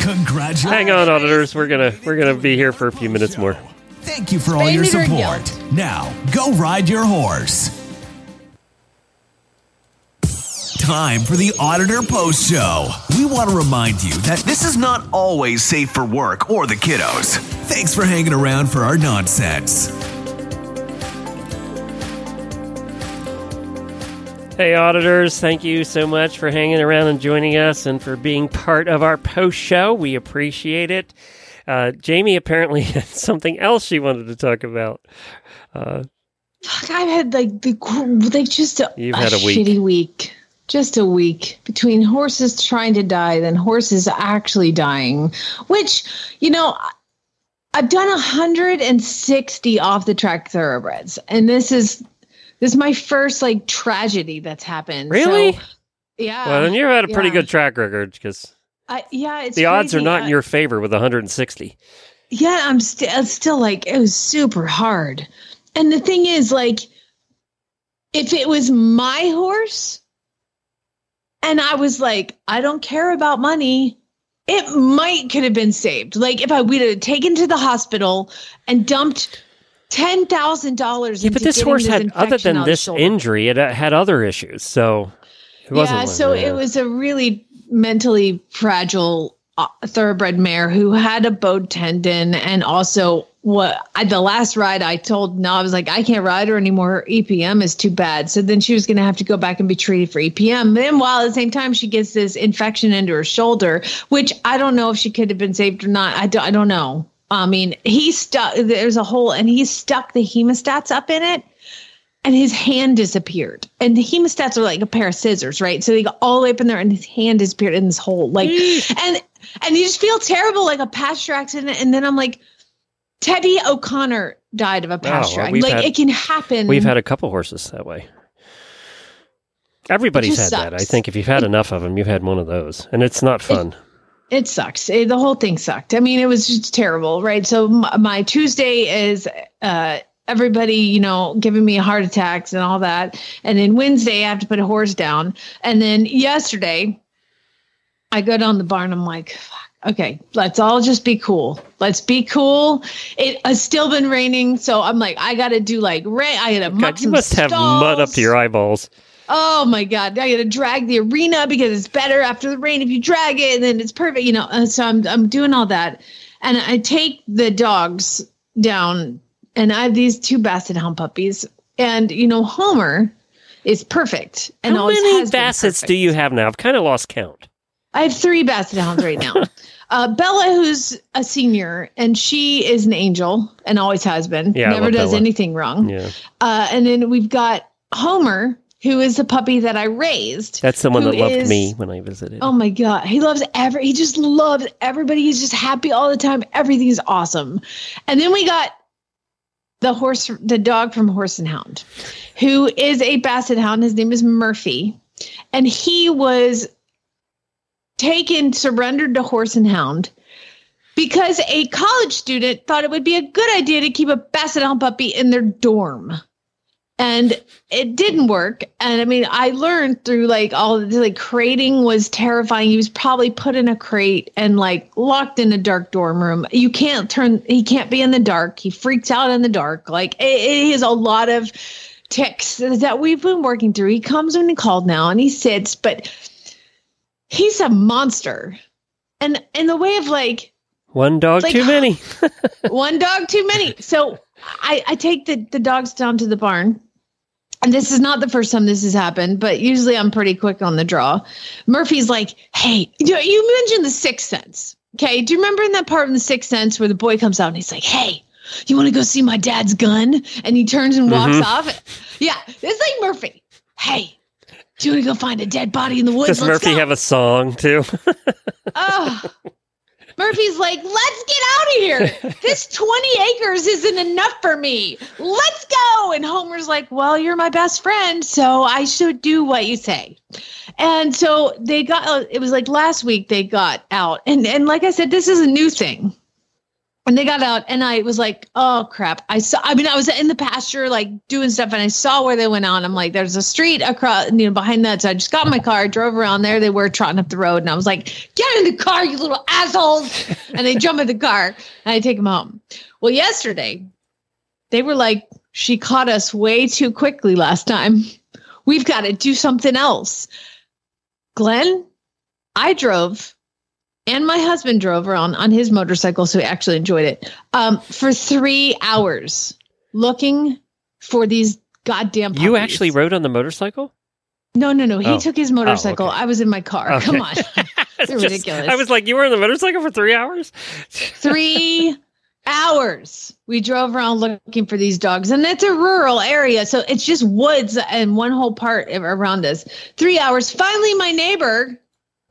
Congratulations. Hang on, auditors. We're gonna we're gonna be here for a few minutes more. Thank you for all Spay, your support. Now, go ride your horse. Time for the Auditor Post Show. We want to remind you that this is not always safe for work or the kiddos. Thanks for hanging around for our nonsense. Hey, auditors, thank you so much for hanging around and joining us and for being part of our post show. We appreciate it. Uh, Jamie apparently had something else she wanted to talk about. Uh, Fuck, I've had like the like just a, You've had a week. shitty week. Just a week between horses trying to die, then horses actually dying. Which, you know, I've done 160 off the track thoroughbreds, and this is this is my first like tragedy that's happened. Really? So, yeah. well, then you've had a pretty yeah. good track record because I, yeah, it's the odds are not in your favor with 160. Yeah, I'm still still like it was super hard. And the thing is, like, if it was my horse, and I was like, I don't care about money, it might could have been saved. Like if I would have taken to the hospital and dumped ten thousand dollars. Yeah, but this horse had, other than this injury, it uh, had other issues. So it wasn't. yeah, so it was a really mentally fragile uh, thoroughbred mare who had a bowed tendon and also what I, the last ride I told no I was like I can't ride her anymore her EPM is too bad so then she was going to have to go back and be treated for EPM then while at the same time she gets this infection into her shoulder which I don't know if she could have been saved or not I don't, I don't know I mean he stuck there's a hole and he stuck the hemostats up in it and his hand disappeared. And the hemostats are like a pair of scissors, right? So they go all the way up in there, and his hand disappeared in this hole. Like, and and you just feel terrible, like a pasture accident. And then I'm like, Teddy O'Connor died of a pasture. well, like had- it can happen. We've had a couple horses that way. Everybody's had just that. I think if you've had enough of them, you've had one of those, and it's not fun. It sucks. It- the whole thing sucked. I mean, it was just terrible, right? So m- my Tuesday is uh, everybody, you know, giving me heart attacks and all that, and then Wednesday I have to put a horse down, and then yesterday I go down the barn. I'm like, Fuck, okay, let's all just be cool. Let's be cool. It has still been raining, so I'm like, I got to do like rain. I got to muck God, you must have mud up to your eyeballs. Oh my God. I gotta drag the arena because it's better after the rain if you drag it and then it's perfect, you know. And so I'm I'm doing all that. And I take the dogs down and I have these two basset hound puppies. And you know, Homer is perfect. And How many bassets do you have now? I've kind of lost count. I have three basset hounds right now. uh, Bella, who's a senior, and she is an angel and always has been. Yeah, never does Bella. anything wrong. Yeah, Uh, and then we've got Homer, who is a puppy that I raised. that's the one that loved is- me when I visited. Oh my god, he loves every. He just loves everybody. He's just happy all the time. Everything is awesome. And then we got the horse, the dog from Horse and Hound, who is a basset hound. His name is Murphy, and he was taken, surrendered to Horse and Hound. Because a college student thought it would be a good idea to keep a basset hound puppy in their dorm. And it didn't work. And i mean i learned through like all the like crating was terrifying. He was probably put in a crate and like locked in a dark dorm room. You can't turn he can't be in the dark. He freaks out in the dark. Like it, it is a lot of ticks that we've been working through. He comes when he called now and he sits but he's a monster and in the way of like One dog Like- too many. one dog too many. So I, I take the, the dogs down to the barn. And this is not the first time this has happened, but usually I'm pretty quick on the draw. Murphy's like, hey, you, you mentioned the sixth sense. Okay. Do you remember in that part in the sixth sense where the boy comes out and he's like, hey, you want to go see my dad's gun? And he turns and walks Mhm. off. Yeah. It's like Murphy. Hey, do you want to go find a dead body in the woods? Does Let's Murphy go." have a song too? Oh. Murphy's like, let's get out of here. This 20 acres isn't enough for me. Let's go. And Homer's like, well, you're my best friend, so I should do what you say. And so they got, uh, it was like last week they got out. And, and like I said, this is a new thing. And they got out, and I was like, "Oh crap!" I saw. I mean, I was in the pasture, like doing stuff, and I saw where they went on. I'm like, "There's a street across, you know, behind that." So I just got my car, drove around there. They were trotting up the road, and I was like, "Get in the car, you little assholes!" and they jump in the car, and I take them home. Well, yesterday, they were like, "She caught us way too quickly last time. We've got to do something else." Glenn, I drove and my husband drove around on his motorcycle, so he actually enjoyed it um, for three hours looking for these goddamn. you actually rode on the motorcycle? No, no, no. He Oh. took his motorcycle. Oh, okay. I was in my car. Okay. Come on, It's ridiculous. I was like, you were on the motorcycle for three hours? three hours. We drove around looking for these dogs, and it's a rural area, so it's just woods and one whole part around us. Three hours. Finally, my neighbor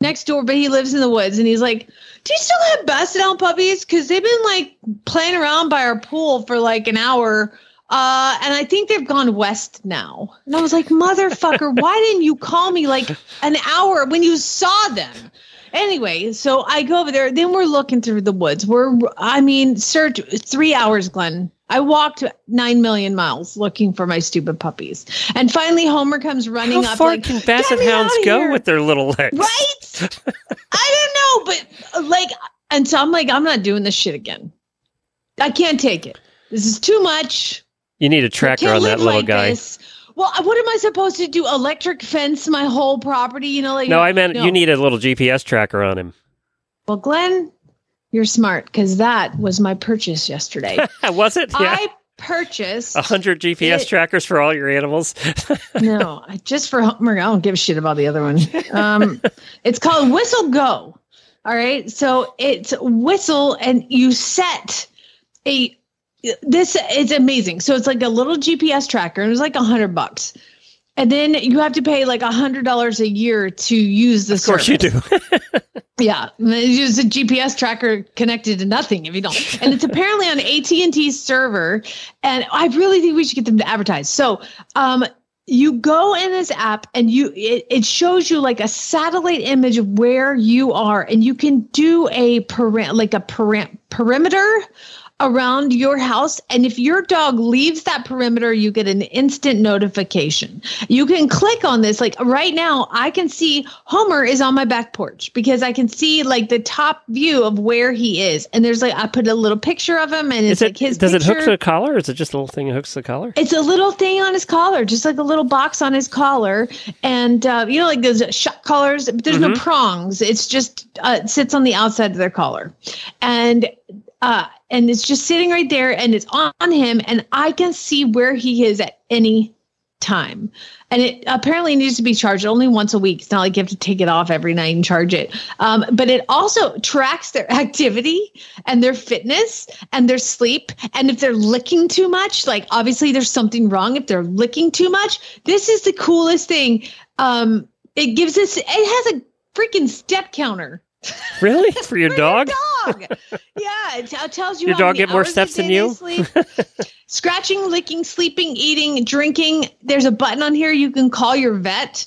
next door, but he lives in the woods, and he's like, "Do you still have basset hound puppies? Because they've been like playing around by our pool for like an hour." Uh, and I think they've gone west now. And I was like, motherfucker, why didn't you call me like an hour when you saw them? Anyway, so I go over there. Then we're looking through the woods. We're, I mean, search three hours, Glenn. I walked nine million miles looking for my stupid puppies, and finally Homer comes running How up. far like, can "Get basset hounds go here." with their little legs? Right? I don't know, but uh, like, and so I'm like, I'm not doing this shit again. I can't take it. This is too much. You need a tracker on that little like guy. this. Well, what am I supposed to do? Electric fence my whole property? You know, like No, I meant no. you need a little GPS tracker on him. Well, Glenn, you're smart because that was my purchase yesterday. Was it? Yeah. I purchased A hundred GPS It- trackers for all your animals. no, I- just for Homer. I don't give a shit about the other one. Um, it's called Whistle Go. All right, so it's whistle, and you set a. This is amazing. So it's like a little GPS tracker, and it's like a hundred bucks, and then you have to pay like a hundred dollars a year to use the. of course you do. Yeah, use a GPS tracker connected to nothing if you don't. And it's apparently on AT and T server, and I really think we should get them to advertise. So, um, you go in this app and you it, it shows you like a satellite image of where you are, and you can do a peri- like a peri- perimeter around your house. And if your dog leaves that perimeter, you get an instant notification. You can click on this. Like right now, I can see Homer is on my back porch because I can see like the top view of where he is. And there's like, I put a little picture of him and it's Is it, like his does it hook picture. to a collar or is it just a little thing that hooks to the collar? It's a little thing on his collar, just like a little box on his collar, and uh, you know, like those shot collars. But there's no Mhm. prongs. It's just uh, it sits on the outside of their collar, and uh, and it's just sitting right there, and it's on him, and I can see where he is at any time. And it apparently needs to be charged only once a week. It's not like you have to take it off every night and charge it. Um, but it also tracks their activity and their fitness and their sleep. And if they're licking too much, like obviously there's something wrong if they're licking too much. This is the coolest thing. Um, it gives us, it has a freaking step counter. Really? For your dog? Dog. yeah, it, t- tells you Your dog get more steps than you? Scratching, licking, sleeping, eating, drinking. There's a button on here you can call your vet.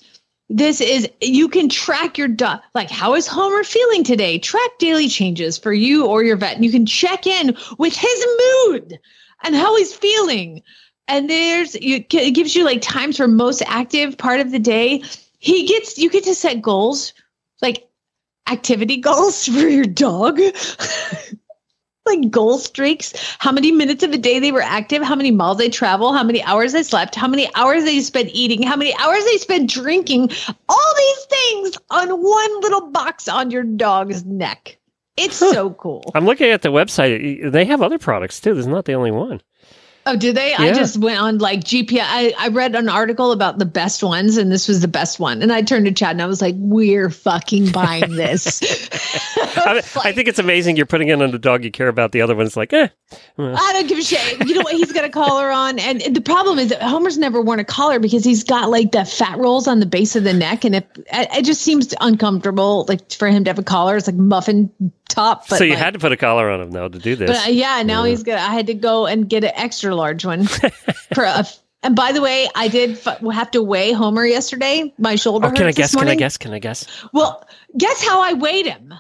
This is you can track your dog. Like, how is Homer feeling today? Track daily changes for you or your vet. And you can check in with his mood and how he's feeling. And there's you it gives you like times for most active part of the day. He gets you get to set goals, like activity goals for your dog. like goal streaks, how many minutes of a day they were active, how many miles they travel, how many hours they slept, how many hours they spent eating, how many hours they spent drinking, all these things on one little box on your dog's neck. It's so cool. I'm looking at the website. They have other products too. This is not the only one. Oh, did they? I just went on like GPS. I, I read an article about the best ones, and this was the best one. And I turned to Chad and I was like, "We're fucking buying this." I, I think it's amazing you're putting it on the dog you care about. The other one's like, eh. well. I don't give a shit. You know what? He's got a collar on, and the problem is that Homer's never worn a collar because he's got like the fat rolls on the base of the neck, and it it just seems uncomfortable, like for him to have a collar. It's like muffin top. But so you like- had to put a collar on him though to do this. But uh, yeah, now he's got. I had to go and get an extra large one for a. And by the way, I did f- have to weigh Homer yesterday. My shoulder. oh, can I guess? Can I guess? Can I guess? Well, guess how I weighed him.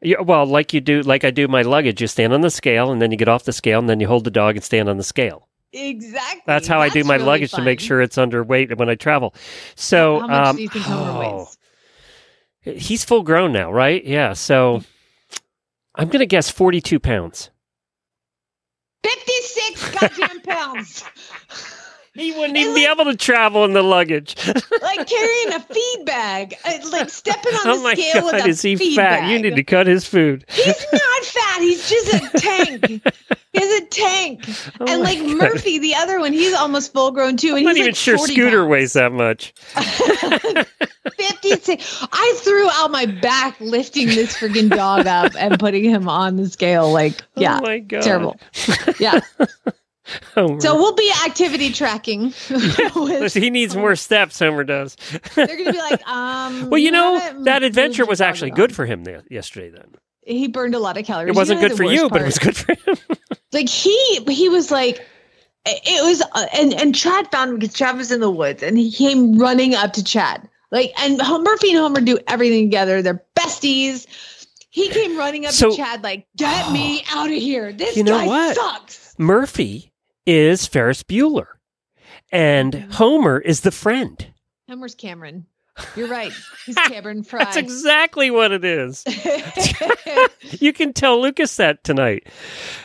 Yeah, well, like you do, like I do my luggage. You stand on the scale, and then you get off the scale, and then you hold the dog and stand on the scale. Exactly. That's how I do my really luggage to make sure it's underweight when I travel. So, How much um, do you think Homer weighs? he's full grown now, right? Yeah. So, I'm gonna guess 42 pounds. Fifty-six goddamn pounds. He wouldn't even be able to travel in the luggage. like carrying a feed bag, uh, like stepping on oh the scale with god, a is he feed fat? bag. You need to cut his food. He's not fat. He's just a tank. He's a tank. Oh and like God. Murphy, the other one, he's almost full grown too. And I'm not he's even like sure 40 Scooter pounds. weighs that much. 56. I threw out my back lifting this freaking dog up and putting him on the scale. Like, yeah, oh my god, terrible. Yeah. Homer. So we'll be activity tracking. with- he needs more steps. Homer does. they're going to be like, um, well, you know that adventure was actually good for him there, yesterday. Then He burned a lot of calories. it wasn't know good for you, but it was good for him. like he he was like it was uh, and and chad found him because chad was in the woods and he came running up to chad Like, and Murphy and Homer do everything together. They're besties. He came running up So- to Chad like, "Get me out of here! This You know guy what? sucks." Murphy is Ferris Bueller, and Mm-hmm. Homer is the friend. Homer's Cameron. You're right. He's Cameron Fry. That's exactly what it is. you can tell Lucas that tonight.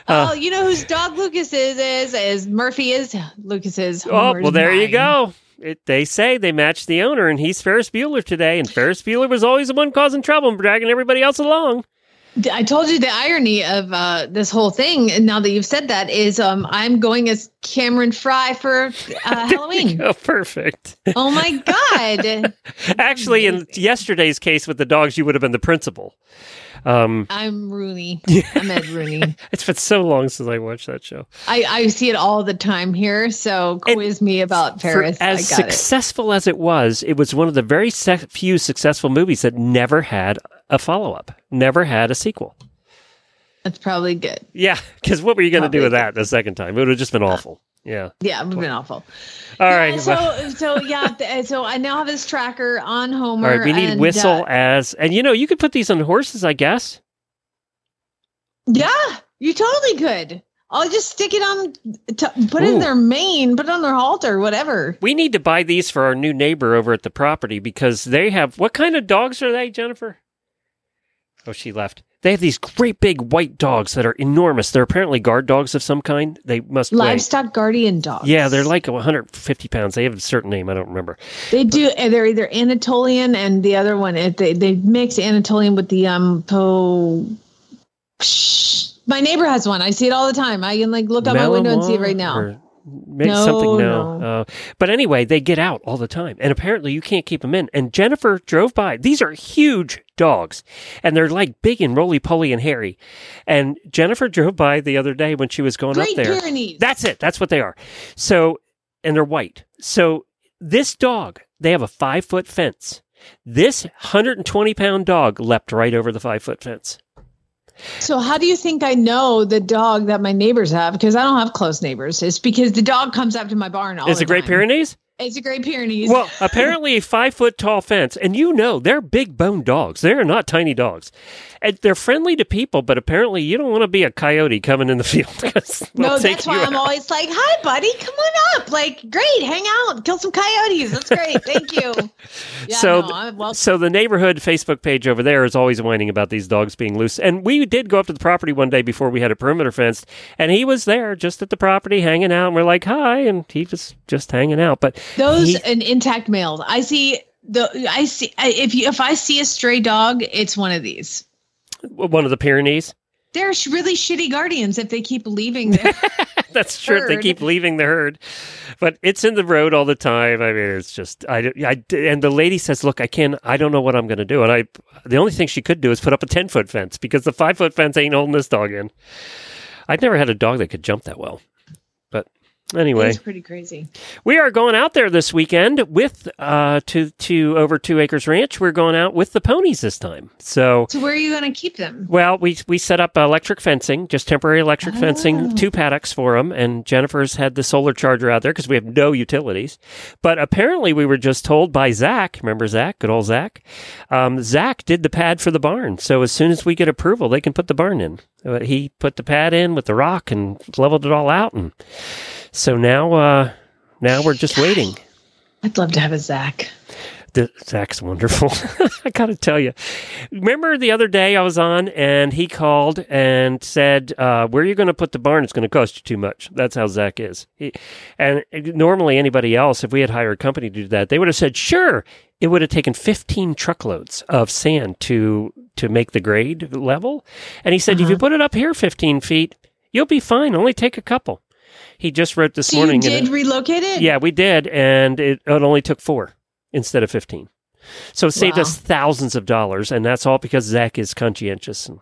Uh, oh, you know whose dog Lucas is? Is is Murphy is Lucas's. oh, well, there you go. It, they say they match the owner, and he's Ferris Bueller today. And Ferris Bueller was always the one causing trouble and dragging everybody else along. I told you the irony of uh, this whole thing. And now that you've said that, is um, I'm going as Cameron Fry for uh, Halloween. Oh, perfect. oh my god! Actually, in yesterday's case with the dogs, you would have been the principal. Um, I'm Rooney. I'm Ed Rooney. it's been so long since I watched that show. I, I see it all the time here. So quiz me about Paris. I as got it. successful as it was, it was one of the very se- few successful movies that never had a follow up, never had a sequel. That's probably good. Yeah, because what were you going to do with that the second time? It would have just been awful. Yeah. Yeah, it would have been awful. All Yeah, right. So so yeah. th- So I now have this tracker on Homer. all right. We need and, whistle uh, as, and you know, you could put these on horses, I guess. yeah, you totally could. I'll just stick it on. T- put it in their mane. Put it on their halter. Whatever. We need to buy these for our new neighbor over at the property because they have what kind of dogs are they, Jennifer? Oh, she left. They have these great big white dogs that are enormous. They're apparently guard dogs of some kind. They must weigh. Livestock guardian dogs. Yeah, they're like 150 pounds. They have a certain name. I don't remember. They do. They're either Anatolian and the other one. They they mix Anatolian with the um po. Shh. My neighbor has one. I see it all the time. I can like look out my window and see it right now. Make No, something no. no. Uh, but anyway, they get out all the time, and apparently you can't keep them in. And Jennifer drove by. These are huge dogs, and they're like big and roly poly and hairy. And Jennifer drove by the other day when she was going Great up there. Pyrenees. That's it. That's what they are. So, and they're white. So this dog, they have a five foot fence. This 120 pound dog leapt right over the five foot fence. So how do you think I know the dog that my neighbors have? Because I don't have close neighbors. It's because the dog comes up to my barn all Is the it Great. Pyrenees? It's a Great Pyrenees. Well, apparently a five foot tall fence, and you know they're big bone dogs. They're not tiny dogs, and they're friendly to people. But apparently, you don't want to be a coyote coming in the field. no, that's why I'm always like, "Hi, buddy, come on up! Like, great, hang out, kill some coyotes. That's great. Thank you." Yeah, so, no, well, so the neighborhood Facebook page over there is always whining about these dogs being loose. And we did go up to the property one day before we had a perimeter fenced, and he was there just at the property hanging out. And we're like, "Hi," and he was just hanging out. But those he- and intact males. I see the. I see if you if I see a stray dog, it's one of these. one of the Pyrenees. They're sh- really shitty guardians if they keep leaving their That's true. They keep leaving the herd, but it's in the road all the time. I mean, it's just I, I and the lady says, "Look, I can't. I don't know what I'm going to do." And I, the only thing she could do is put up a ten foot fence because the five foot fence ain't holding this dog in. I'd never had a dog that could jump that well, anyway, It's pretty crazy. we are going out there this weekend with uh to to over two acres ranch. We're going out with the ponies this time. So So where are you going to keep them? well, we we set up electric fencing, just temporary electric Oh. fencing, two paddocks for them, and Jennifer's had the solar charger out there because we have no utilities. But apparently, we were just told by Zach. Remember Zach? Good old Zach. Um, Zach did the pad for the barn, so as soon as we get approval, they can put the barn in. He put the pad in with the rock and leveled it all out, and so now uh, now we're just waiting. I'd love to have a Zach. The, Zach's wonderful. I got to tell you. Remember the other day I was on and he called and said, uh, Where are you going to put the barn? It's going to cost you too much. That's how Zach is. He, and normally, anybody else, if we had hired a company to do that, they would have said, Sure. It would have taken 15 truckloads of sand to to make the grade level. And he said, Uh-huh. If you put it up here 15 feet, you'll be fine. Only take a couple. He just wrote this So morning. you in did a- relocate it? yeah, we did, and it, it only took four instead of fifteen. So it saved us thousands of dollars, and that's all because Zach is conscientious. And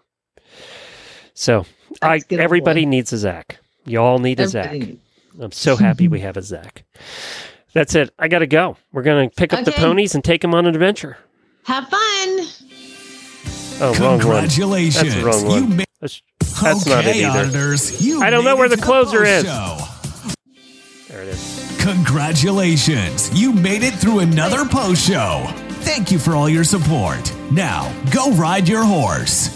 so I everybody boy. needs a Zach. You all need a Everybody Zach. I'm so happy we have a Zach. That's it. I got to go. We're going to pick up the ponies and take them on an adventure. Have fun. Oh, wrong one. Congratulations. That's the wrong one. That's that's not it Okay, either. auditors, you I don't know where the closer is. show. There it is. Congratulations. You made it through another post show. Thank you for all your support. Now, go ride your horse.